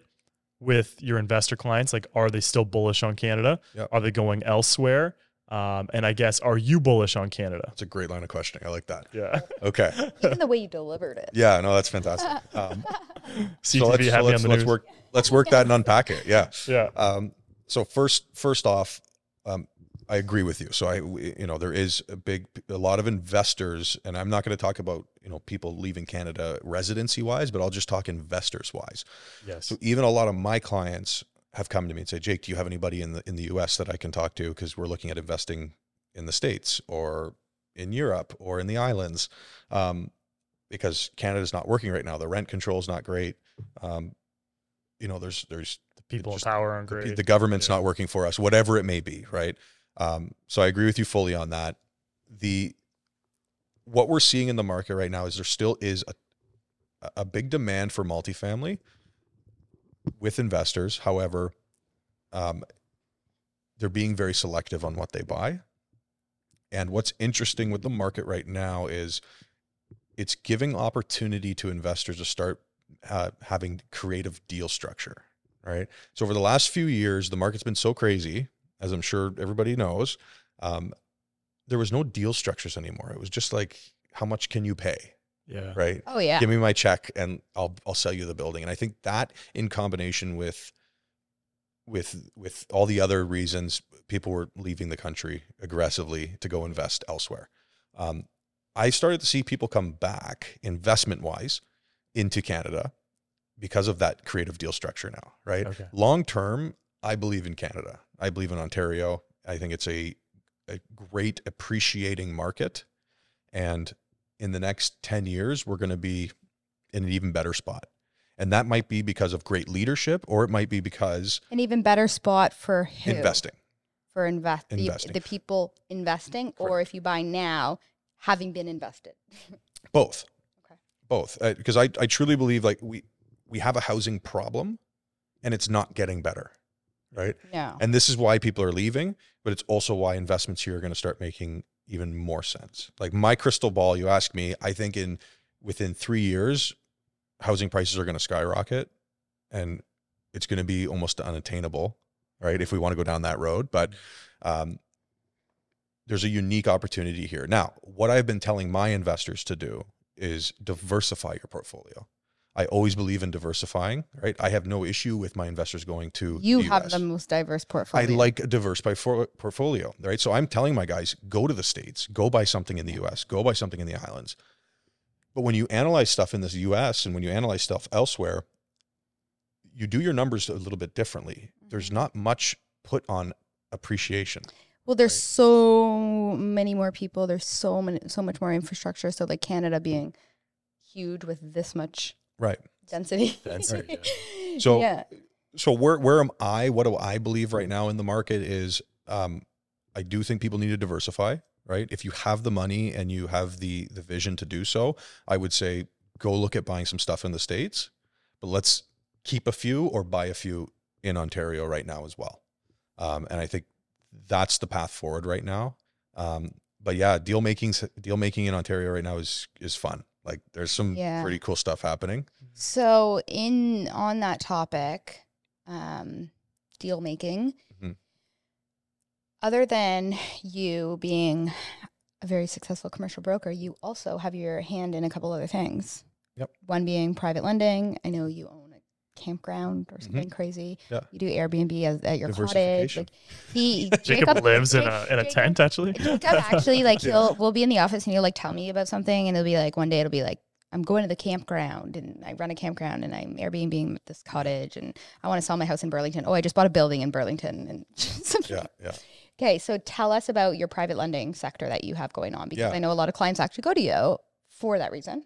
with your investor clients? Like, are they still bullish on Canada? Yeah. Are they going elsewhere? Um, and I guess, are you bullish on Canada? That's a great line of questioning. I like that. Yeah. Okay. Even the way you delivered it. Yeah, no, that's fantastic. Um, CTV so let's, so let's, on the let's news. work let's work that and unpack it. Yeah. Yeah. Um, so first, first off, um, I agree with you. So I, you know, there is a big, a lot of investors, and I'm not going to talk about you know people leaving Canada residency wise, but I'll just talk investors wise. Yes. So even a lot of my clients have come to me and say, Jake, do you have anybody in the in the US that I can talk to? Because we're looking at investing in the States or in Europe or in the islands. Um, because Canada's not working right now. The rent control is not great. Um, you know, there's there's the people in just power aren't the, the government's Yeah. not working for us, whatever it may be, right? Um, so I agree with you fully on that. The what we're seeing in the market right now is there still is a a big demand for multifamily with investors. However, um, they're being very selective on what they buy. And what's interesting with the market right now is it's giving opportunity to investors to start uh, having creative deal structure, right? So over the last few years, the market's been so crazy, as I'm sure everybody knows. Um, there was no deal structures anymore. It was just like, how much can you pay, yeah. right? Oh yeah. Give me my check and I'll I'll sell you the building. And I think that in combination with with with all the other reasons people were leaving the country aggressively to go invest elsewhere. Um, I started to see people come back investment wise into Canada because of that creative deal structure now, right? Okay. Long term, I believe in Canada. I believe in Ontario. I think it's a, a great appreciating market. And in the next 10 years, we're going to be in an even better spot. And that might be because of great leadership, or it might be because An even better spot for who? investing. For invest the, Investing. the people investing, or if you buy now, having been invested. Both. Okay. Both. Uh, because I, I truly believe like we, we have a housing problem and it's not getting better. Right. No. And this is why people are leaving, but it's also why investments here are going to start making even more sense. Like my crystal ball, you ask me, I think in within three years, housing prices are going to skyrocket and it's going to be almost unattainable, right? If we want to go down that road. But um, there's a unique opportunity here. Now, what I've been telling my investors to do is diversify your portfolio. I always believe in diversifying, right? I have no issue with my investors going to you the have the most diverse portfolio. I like a diverse portfolio, right? So I'm telling my guys, go to the States, go buy something in the US, go buy something in the islands. But when you analyze stuff in the US and when you analyze stuff elsewhere, you do your numbers a little bit differently. There's Mm-hmm. not much put on appreciation. Well, there's Right. so many more people. There's so many, so much more infrastructure. So like Canada being huge with this much Right. density. Density, So- yeah, So where where am I? What do I believe right now in the market is um, I do think people need to diversify, right? If you have the money and you have the the vision to do so, I would say go look at buying some stuff in the states, but let's keep a few or buy a few in Ontario right now as well. Um, and I think that's the path forward right now. Um, but yeah, deal making deal making in Ontario right now is is fun. Like there's some Yeah. pretty cool stuff happening. So in on that topic, um, deal making. Mhm. Other than you being a very successful commercial broker, you also have your hand in a couple other things. Yep. One being private lending. I know you own a campground or something crazy. Mm-hmm. Yeah. You do Airbnb as, at your cottage. Like he Jacob, lives in a in a Jacob- tent actually. Jacob actually like he'll we'll be in the office and he'll like tell me about something and it'll be like one day it'll be like I'm going to the campground and I run a campground and I'm Airbnb this cottage and I want to sell my house in Burlington. Oh, I just bought a building in Burlington and something. Yeah, yeah. Okay, so tell us about your private lending sector that you have going on because Yeah. I know a lot of clients actually go to you for that reason.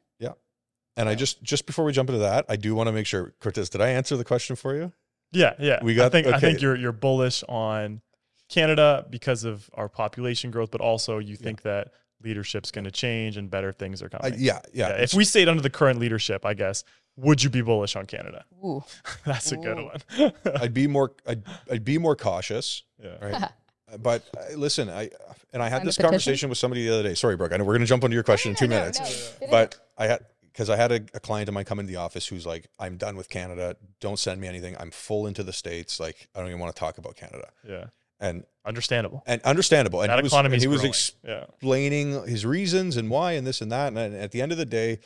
And I just just before we jump into that, I do want to make sure, Cortez, did I answer the question for you? Yeah, yeah. We I got- think I think you're you're bullish on Canada because of our population growth, but also you think that leadership's going to change and better things are Uh, coming. yeah, yeah. Yeah, If we stayed under the current leadership, I guess, would you be bullish on Canada? Ooh. That's a good one. I'd be more I'd, I'd be more cautious, yeah. right? but uh, listen, I and I had Sign this conversation with somebody the other day. Sorry, Brooke. I know we're going to jump onto your question in two No, no, minutes. no. Fit but I had because I had a, a client of mine come into the office who's like, "I'm done with Canada. Don't send me anything. I'm full into the states. Like, I don't even want to talk about Canada." Yeah. And Understandable. and understandable. And that he was, economy and he was growing. yeah. explaining his reasons and why and this and that. And at the end of the day,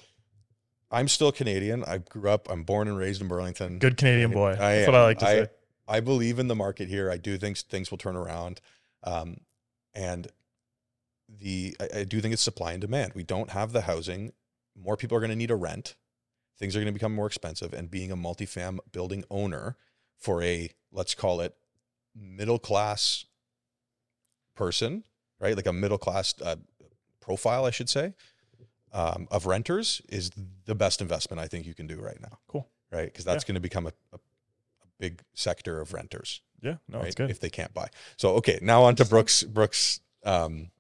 I'm still Canadian. I grew up. I'm born and raised in Burlington. Good Canadian boy. I That's what I like to I- say. I believe in the market here. I do think things will turn around. Um, and the I, I do think it's supply and demand. We don't have the housing. More people are going to need a rent. Things are going to become more expensive. And being a multifam building owner for a let's call it middle class person, right? Like a middle class uh, profile, I should say, um, of renters is the best investment I think you can do right now. Cool. Right, because that's going to become a, a, a big sector of renters Yeah. No, right? it's good. If they can't buy. So okay, now on to Brooke's Brooke's um,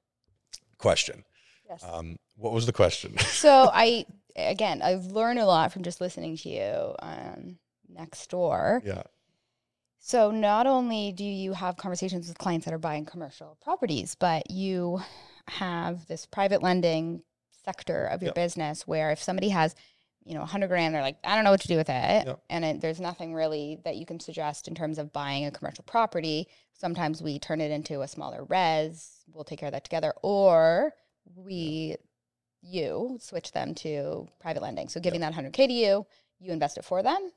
question. Yes. Um, what was the question? so I again I've learned a lot from just listening to you um, next door. yeah, So not only do you have conversations with clients that are buying commercial properties, but you have this private lending sector of your Yep. business where if somebody has, you know, 100 grand, they're like, I don't know what to do with it. Yep. And it, there's nothing really that you can suggest in terms of buying a commercial property. Sometimes we turn it into a smaller res. We'll take care of that together. Or we, you switch them to private lending. So giving that 100K to you, you invest it for them.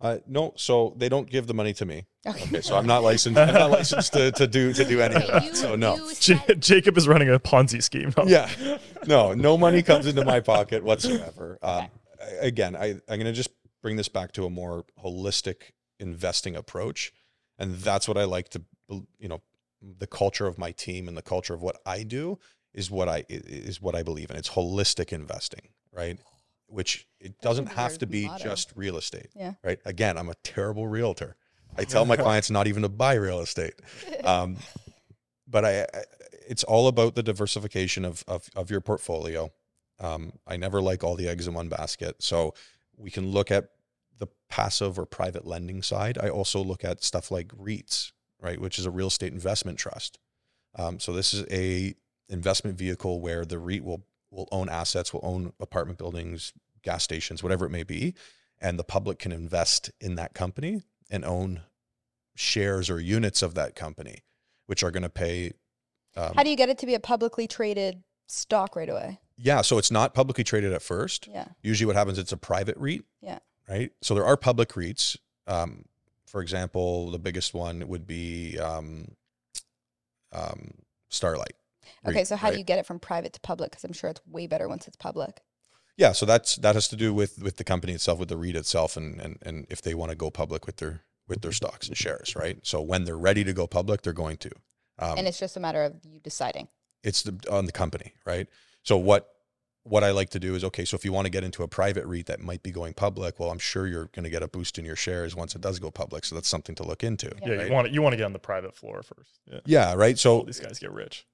uh, no. So they don't give the money to me. Okay. Okay, so I'm not licensed. I'm not licensed to, to do to do any of that. So no. you J- said- Jacob is running a Ponzi scheme. No. Yeah, no, no money comes into my pocket whatsoever. Um, a- again, I, I'm going to just bring this back to a more holistic investing approach, and that's what I like to, you know, the culture of my team and the culture of what I do is what I i- is what I believe in. It's holistic investing, right? Which it doesn't have to be motto. just real estate, Yeah. right? Again, I'm a terrible realtor. I tell my clients not even to buy real estate. Um, but I, I, it's all about the diversification of of, of your portfolio. Um, I never like all the eggs in one basket, so we can look at the passive or private lending side. I also look at stuff like REITs, right, which is a real estate investment trust. Um, so this is a investment vehicle where the REIT will will own assets, will own apartment buildings, gas stations, whatever it may be, and the public can invest in that company and own shares or units of that company, which are going to pay. Um, How do you get it to be a publicly traded stock right away? yeah, so it's not publicly traded at first. Yeah. Usually, what happens? It's a private REIT. Yeah. Right. So there are public REITs. Um, for example, the biggest one would be um, um, Starlight. Okay, so how do you get it from private to public? Because I'm sure it's way better once it's public. Yeah, so that's that has to do with with the company itself, with the REIT itself, and and and if they want to go public with their with their stocks and shares, right? So when they're ready to go public, they're going to. Um, and it's just a matter of you deciding. it's the on the company, right? So what what I like to do is okay. So if you want to get into a private REIT that might be going public, well, I'm sure you're going to get a boost in your shares once it does go public. So that's something to look into. Yeah. Yeah, right? you want to you want to get on the private floor first. Yeah. Yeah, right. All So these guys get rich.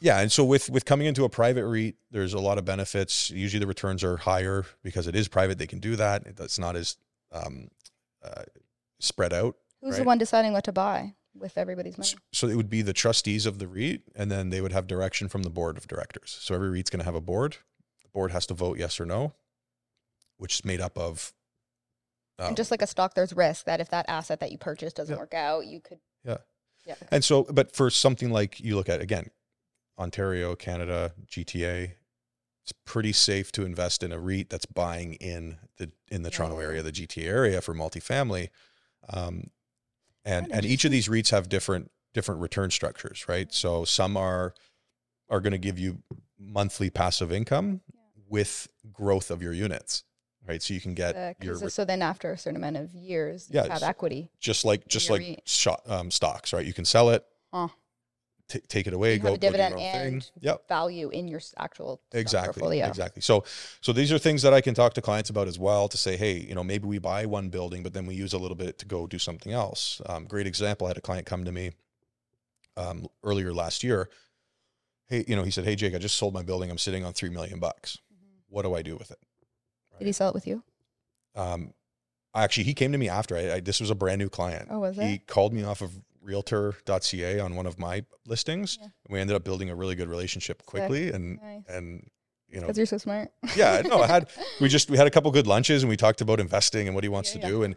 Yeah, and so with with coming into a private REIT, there's a lot of benefits. Usually the returns are higher because it is private. They can do that. It's not as um, uh, spread out. Who's the one deciding what to buy with everybody's money? So it would be the trustees of the REIT, and then they would have direction from the board of directors. So every REIT's going to have a board. The board has to vote yes or no, which is made up of. um, and just like a stock, there's risk that if that asset that you purchase doesn't Yeah. work out, you could. Yeah. Yeah. And so, but for something like you look at again, Ontario, Canada, GTA, it's pretty safe to invest in a REIT that's buying in the in the Toronto area, the GTA area for multifamily. Um, and and each of these REITs have different different return structures, right? So some are are going to give you monthly passive income, with growth of your units, right? So you can get Uh, your so then after a certain amount of years, Yeah, you have equity. just like just like shot, um, stocks, right? You can sell it, Huh. T- take it away, You go, go do your dividend own and thing. Yep. value in your actual exactly portfolio. exactly so so these are things that i can talk to clients about as well to say hey you know maybe we buy one building but then we use a little bit to go do something else um, great example i had a client come to me um, earlier last year hey you know he said hey jake i just sold my building i'm sitting on three million bucks what do i do with it Did he sell it with you? um, actually he came to me after I, I this was a brand new client Oh, was he it? called me off of realtor.ca on one of my listings Yeah. we ended up building a really good relationship quickly and Nice. and you know Because you're so smart. yeah no i had we just we had a couple good lunches and we talked about investing and what he wants Yeah, to yeah. do and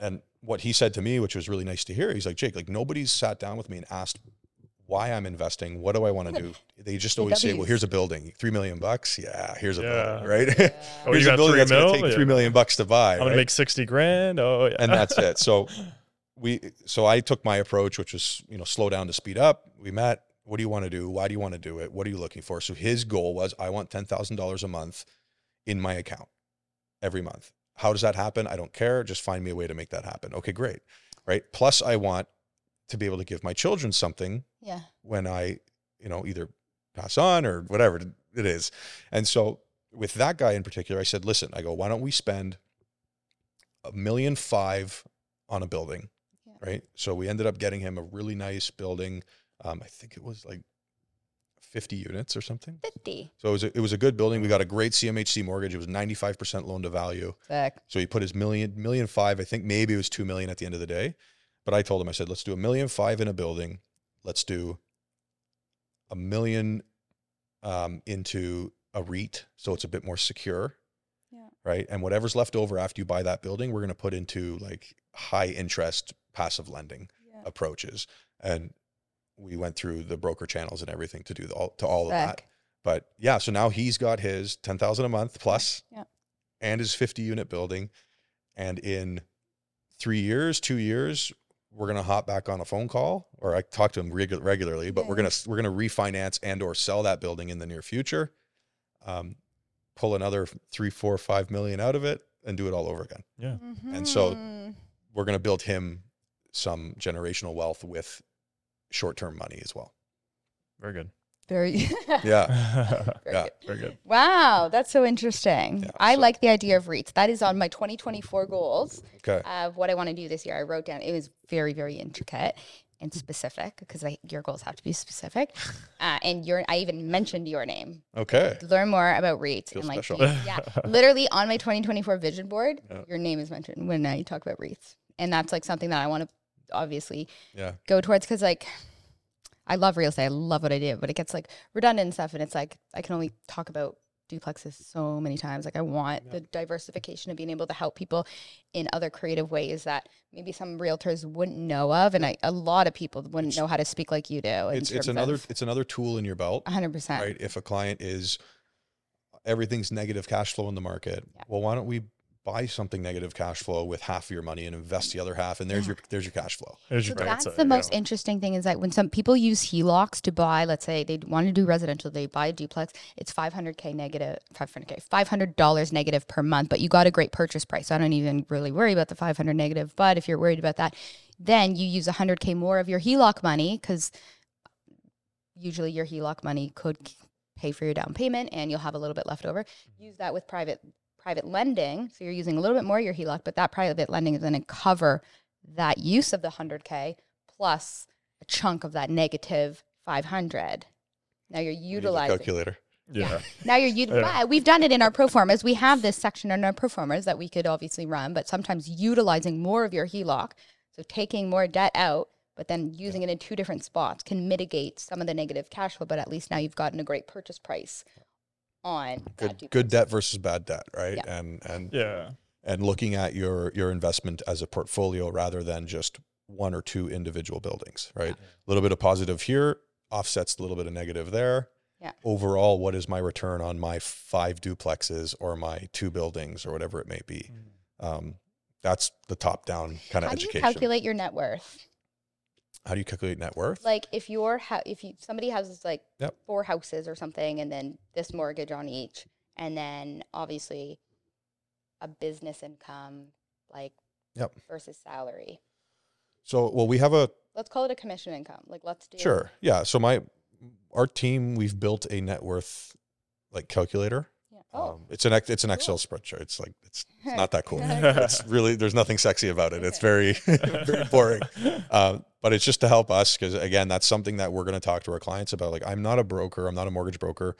and what he said to me which was really nice to hear he's like jake like nobody's sat down with me and asked why i'm investing what do i want to do they just always say well here's a building three million bucks yeah here's a Yeah. building right Oh, here's you a got building three that's going mil? to take Yeah. three million bucks to buy I'm gonna make sixty grand. Oh yeah, and that's it so we so i took my approach which was you know slow down to speed up. We met what do you want to do? Why do you want to do it? What are you looking for? So his goal was i want $10000 a month in my account every month. How does that happen? I don't care. Just find me a way to make that happen. Okay great right? Plus i want to be able to give my children something Yeah. when i you know either pass on or whatever it is. And so with that guy in particular i said listen i go why don't we spend a million five on a building. Right so we ended up getting him a really nice building um, i think it was like 50 units or something 50. so it was a, it was a good building we got a great cmhc mortgage it was 95% loan to value Sick. so he put his million million five i think maybe it was 2 million at the end of the day but i told him i said let's do a million five in a building let's do a million um, into a REIT, so it's a bit more secure. Yeah. Right. And whatever's left over after you buy that building, we're going to put into like high interest passive lending Yeah. approaches. And we went through the broker channels and everything to do the, all, to all of that. But yeah, so now he's got his 10,000 a month plus Yeah. and his 50 unit building. And in three years, two years, we're going to hop back on a phone call or I talk to him regu- regularly, but we're going to, we're going to refinance and or sell that building in the near future. Um, pull another three, four, five million out of it and do it all over again. yeah. And so-. We're going to build him some generational wealth with short-term money as well. Very good. very, Yeah. very yeah. good. Very good. Wow, that's so interesting. Yeah, I so- like the idea of REITs. That is on my 2024 goals Okay. of what I want to do this year. I wrote down, it was very, very intricate and specific because your goals have to be specific. Uh, and your, I even mentioned your name. Okay. Learn more about REITs. Feel and like, special. yeah, literally on my 2024 vision board, Yeah. your name is mentioned when I talk about REITs. And that's like something that I want to obviously Yeah. go towards because like I love real estate. I love what I do, but it gets like redundant and stuff. And it's like I can only talk about duplexes so many times. Like I want the diversification of being able to help people in other creative ways that maybe some realtors wouldn't know of, and I, a lot of people wouldn't It's- know how to speak like you do. It's it's another it's another tool in your belt. 100%. right? If a client is everything's negative cash flow in the market, Yeah. well, why don't we buy something negative cash flow with half of your money and invest the other half, and there's Yeah. your there's your cash flow. There's So that's downside, the yeah. most interesting thing is that when some people use HELOCs to buy, let's say they want to do residential, they buy a duplex, it's 500k negative, 500k, 500 dollars negative per month, but you got a great purchase price. So I don't even really worry about the 500 negative. But if you're worried about that, then you use 100k more of your HELOC money because usually your HELOC money could pay for your down payment and you'll have a little bit left over. Mm-hmm. Use that with private private lending. So you're using a little bit more of your HELOC, but that private lending is going to cover that use of the 100k plus a chunk of that negative 500. Now you're We need a utilizing. calculator. Yeah. Now you're util- Yeah. but we've done it in our pro formas. We have this section in our pro formas that we could obviously run, but sometimes utilizing more of your HELOC, so taking more debt out, but then using it in two different spots can mitigate some of the negative cash flow. But at least now you've gotten a great purchase price on Good duplex. good debt versus bad debt, right? Yeah. And and Yeah. and looking at your your investment as a portfolio rather than just one or two individual buildings, right? A little bit of positive here offsets a little bit of negative there. Yeah. Overall, what is my return on my five duplexes or my two buildings or whatever it may be? Um, that's the top down kind of education. How do you education. calculate your net worth? How do you calculate net worth? Like if your ha- if you somebody has like Yep. four houses or something, and then this mortgage on each, and then obviously a business income like Yep. versus salary. So, well, we have a Let's call it a commission income. Like let's do sure, yeah. So my our team, we've built a net worth like calculator. Yeah. Oh, Um, it's an ex- it's an Excel spreadsheet. It's like it's it's not that cool. it's really there's nothing sexy about it. It's very very boring. Um, but it's just to help us because again, that's something that we're going to talk to our clients about. Like, I'm not a broker. I'm not a mortgage broker.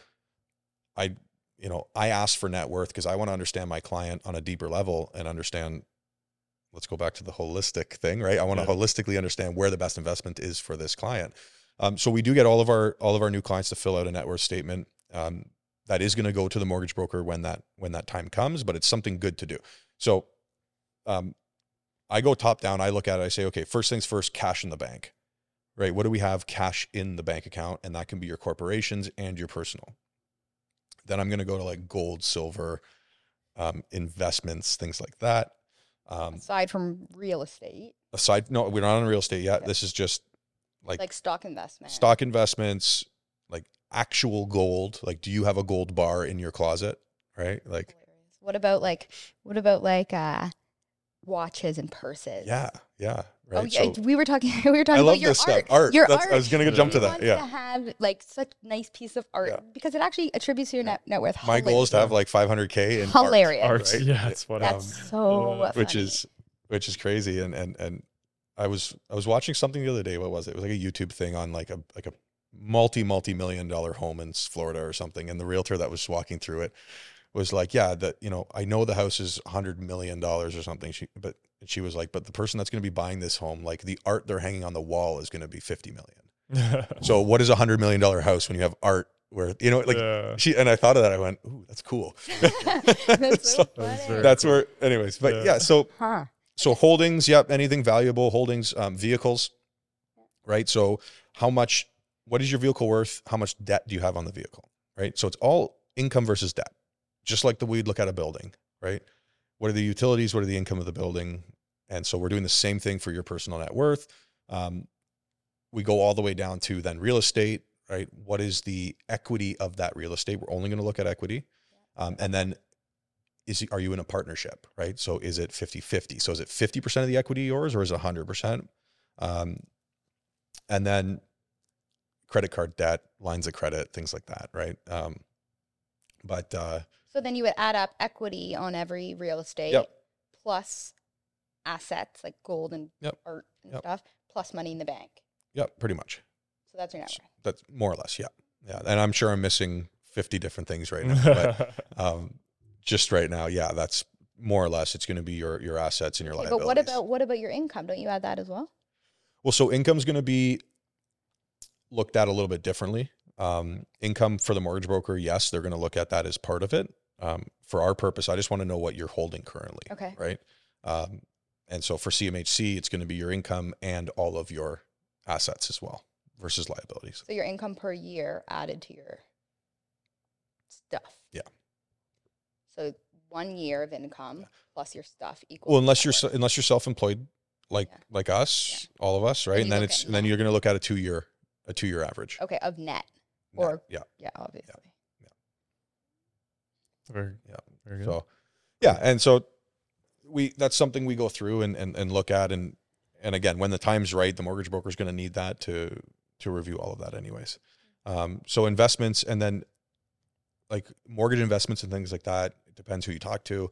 I, you know, I ask for net worth because I want to understand my client on a deeper level and understand. Let's go back to the holistic thing, right? I want to Yeah. holistically understand where the best investment is for this client. Um, so we do get all of our all of our new clients to fill out a net worth statement. Um, that is going to go to the mortgage broker when that when that time comes, but it's something good to do. So, um, I go top down. I look at it. I say, okay, first things first, cash in the bank, right? What do we have? Cash in the bank account, and that can be your corporations and your personal. Then I'm going to go to like gold, silver, um, investments, things like that. Um, aside from real estate, aside, no, we're not on real estate yet. Okay. This is just like, like, stock investment. stock investments, like actual gold. Like, do you have a gold bar in your closet? Right? Like, What about like what about like uh watches and purses? yeah, yeah. Right. Oh yeah, So- we were talking. We were talking I about your this art. stuff. Art. Your That's, art. I was going to jump to that. wants Yeah. to have like such nice piece of art Yeah. because it actually attributes to your net, net worth. My goal is to have like 500k in art, hilarious. Art, right? yeah, that's what That's I'm. so uh, which is which is crazy. And and and I was I was watching something the other day. What was it? It was like a YouTube thing on like a like a multi multi million dollar home in Florida or something. And the realtor that was walking through it was like, yeah, that you know, I know the house is hundred million dollars or something. She but she was like, but the person that's going to be buying this home, like the art they're hanging on the wall is going to be fifty million. So what is a hundred million dollar house when you have art where you know like Yeah. she and I thought of that. I went, ooh, that's cool. That's so So- That is funny. very- that's where, anyways. But Yeah. yeah, so huh. so holdings, yep, anything valuable, holdings, um, vehicles, right? So how much, what is your vehicle worth? How much debt do you have on the vehicle, right? So it's all income versus debt, just like the we'd look at a building, right? What are the utilities? What are the income of the building? And so we're doing the same thing for your personal net worth. Um, we go all the way down to then real estate, right? What is the equity of that real estate? We're only going to look at equity. Um, and then is are you in a partnership, right? So is it 50-50? So is it 50% of the equity yours or is it 100%? Um, and then credit card debt, lines of credit, things like that, right? Um, but uh, So then you would add up equity on every real estate Yep. plus assets like gold and Yep. art and Yep. stuff plus money in the bank. Yep, pretty much. So that's your net worth. That's more or less, yeah. Yeah. And I'm sure I'm missing 50 different things right now, but um, just right now, yeah, that's more or less it's going to be your your assets and your Okay, liabilities. but what about what about your income? Don't you add that as well? Well, so income's going to be looked at a little bit differently. Um, income for the mortgage broker, yes, they're going to look at that as part of it. Um, for our purpose, I just want to know what you're holding currently, Okay. right? Um, and so for CMHC, it's going to be your income and all of your assets as well versus liabilities. So your income per year added to your stuff. Yeah. So one year of income plus your stuff equals. Well, unless you're worth. unless you're self-employed, like Yeah. like us, all of us, right? you And then it's and then you're going to look at a two year a two year average. okay of net. Net, or- yeah. Yeah, obviously. yeah, very, Yeah. very good. So, yeah, and so we that's something we go through and and, and look at and and again, when the time's right, the mortgage broker is going to need that to to review all of that, anyways. Um, so investments and then like mortgage investments and things like that. It depends who you talk to.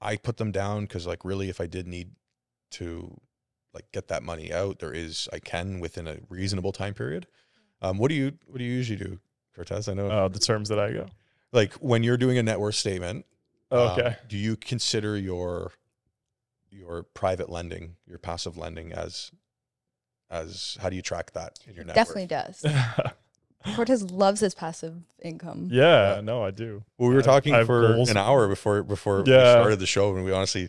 I put them down because like really, if I did need to like get that money out, there is I can within a reasonable time period. Um, what do you what do you usually do, Cortez? I know Oh, the terms that I go. like when you're doing a net worth statement. Oh, um, okay. do you consider your your private lending, your passive lending as as how do you track that in your net Definitely worth? does. Cortez loves his passive income. yeah, no, I do. Well, we were I- talking I for goals. an hour before before we started the show, and we honestly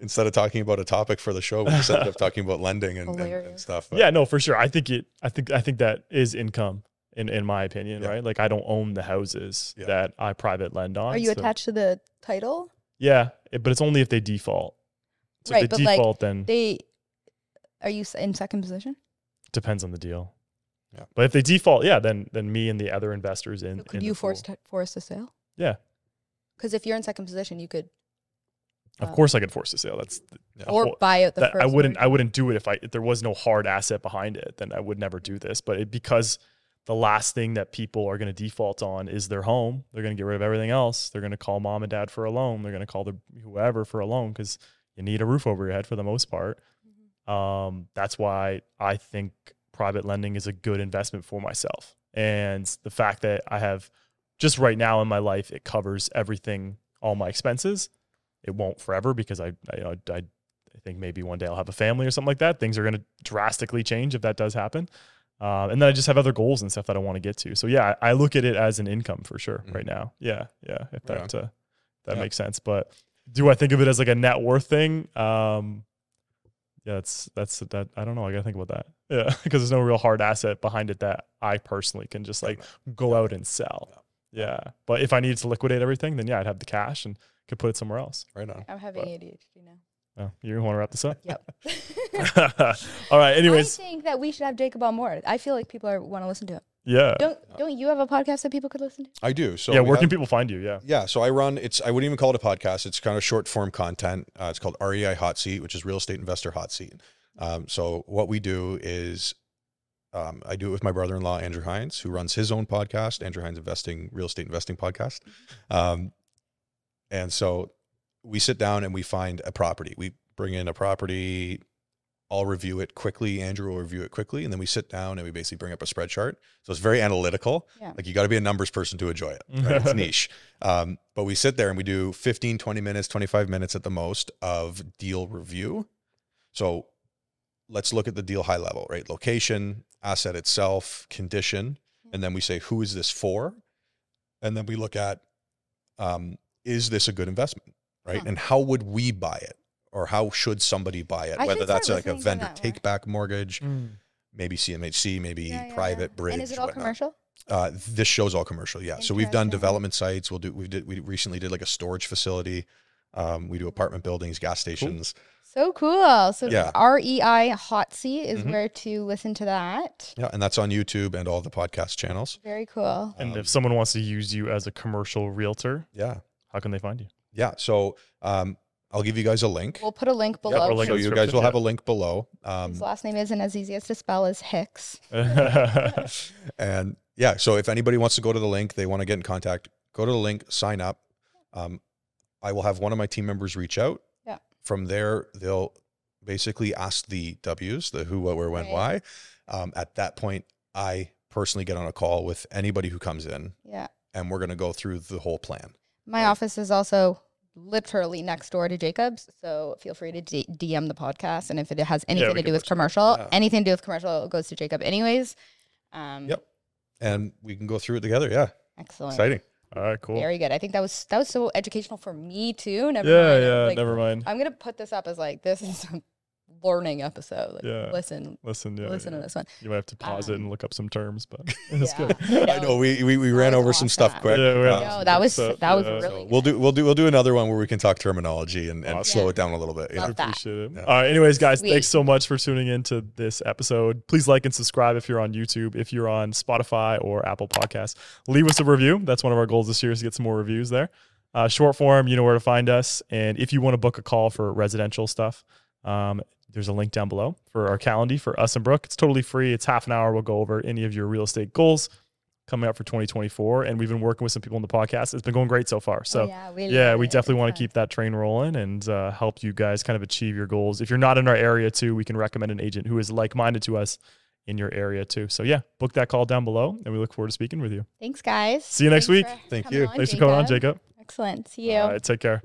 instead of talking about a topic for the show, we just ended up talking about lending and, and, and stuff. But Yeah, no, for sure. I think it. I think. I think that is income. In, in my opinion, Yeah. right? Like I don't own the houses Yeah. that I private lend on. Are you so- attached to the title? Yeah, it- but it's only if they default. So Right, if but, they like, default, then They are you in second position? depends on the deal. Yeah. But if they default, yeah, then then me and the other investors in. Could in you the force pool. t- force a sale? Yeah. Because if you're in second position, you could Of course, I could force a sale. That's the or whole- buy out the. I wouldn't. I wouldn't do it if I if there was no hard asset behind it. Then I would never do this. But it, because the last thing that people are going to default on is their home, they're going to get rid of everything else. They're going to call mom and dad for a loan. They're going to call the whoever for a loan because you need a roof over your head for the most part. Mm-hmm. Um, that's why I think private lending is a good investment for myself. And the fact that I have just right now in my life, it covers everything, all my expenses. It won't forever because I, I, you know, I, I think maybe one day I'll have a family or something like that. Things are going to drastically change if that does happen. Uh, and then I just have other goals and stuff that I want to get to. So yeah, I, I look at it as an income for sure Mhm. right now. Yeah, yeah, if that uh, that Yeah. makes sense. But do I think of it as like a net worth thing? Um, yeah, that's that's that. I don't know. I gotta think about that. Yeah, because there's no real hard asset behind it that I personally can just like go out and sell. Yeah, but if I needed to liquidate everything, then yeah, I'd have the cash and could put it somewhere else. Right on. I'm having But- ADHD now. Oh, you want to wrap this up? Yep. All right. Anyways, I think that we should have Jacob on more. I feel like people are want to listen to it. yeah, Don't don't you have a podcast that people could listen to? I do. So yeah. we Where can people find you? Yeah. Yeah, so I run. It's I wouldn't even call it a podcast. It's kind of short form content. Uh, it's called REI Hot Seat, which is Real Estate Investor Hot Seat. Um, so what we do is, um, I do it with my brother in law Andrew Hines, who runs his own podcast, Andrew Hines Investing Real Estate Investing Podcast. Um, and so we sit down and we find a property. We bring in a property. I'll review it quickly. Andrew will review it quickly, and then we sit down and we basically bring up a spread chart. So it's very analytical. Yeah. Like you got to be a numbers person to enjoy it. Right? It's niche. Um, but we sit there and we do 15, 20 minutes, 25 minutes at the most of deal review. So let's look at the deal high level, right? Location, asset itself, condition. And then we say, who is this for? And then we look at, um, is this a good investment, right? Huh. And how would we buy it? Or how should somebody buy it? I Whether that's like a vendor that take back mortgage, Mm. maybe CMHC, maybe Yeah, yeah, private yeah. bridge. And is it all whatnot. commercial? Uh, this show's all commercial, yeah. So we've done development sites. We'll do. We did. We recently did like a storage facility. Um, we do apartment buildings, gas stations. So cool. So Yeah. REI Hot Seat is Mhm. where to listen to that. Yeah, and that's on YouTube and all the podcast channels. Very cool. And Um, if someone wants to use you as a commercial realtor, Yeah, how can they find you? yeah. So um, I'll give you guys a link. We'll put a link below. or link so you guys will description, have a link below. Um, His last name isn't as easy as to spell as Hicks. and yeah, so if anybody wants to go to the link, they want to get in contact, go to the link, sign up. Um, I will have one of my team members reach out. Yeah. From there, they'll basically ask the W's, the who, what, where, when, Right. why. Um, at that point, I personally get on a call with anybody who comes in, Yeah. and we're going to go through the whole plan. My Right. office is also literally next door to Jacob's. So feel free to D- DM the podcast. And if it has anything we to do with commercial, yeah. anything to do with commercial, it goes to Jacob anyways. Um, Yep. And we can go through it together. Yeah, Excellent. exciting. All right, cool. Very good. I think that was that was so educational for me too. Never yeah, mind. yeah. Like, never mind. I'm gonna put this up as like this is a learning episode. Like, Yeah. listen, Listen, yeah, listen yeah. to this one. You might have to pause it Um, and look up some terms, but it's Yeah. good. I know we we, we ran over some stuff awesome. quick. Yeah, we had No, that was stuff, that was yeah. really. so we'll do we'll do we'll do another one where we can talk terminology and, and Awesome. slow it down a little bit. You know? Love that. Appreciate it. Yeah. All right. Anyways, guys, Sweet. thanks so much for tuning in to this episode. Please like and subscribe if you're on YouTube. If you're on Spotify or Apple Podcasts, leave us a review. That's one of our goals this year is to get some more reviews there. Uh, short form, you know where to find us. And if you want to book a call for residential stuff, um, there's a link down below for our calendar for us and Brooke. It's totally free. It's half an hour. We'll go over any of your real estate goals coming up for 2024. And we've been working with some people in the podcast. It's been going great so far. So Oh, yeah, we, yeah, we definitely want to keep that train rolling and uh, help you guys kind of achieve your goals. If you're not in our area too, we can recommend an agent who is like minded to us in your area too. So yeah, book that call down below, and we look forward to speaking with you. Thanks, guys. See you next Thanks week. Thank you. on, Thanks for coming on, Jacob. Excellent. See you. All right, take care.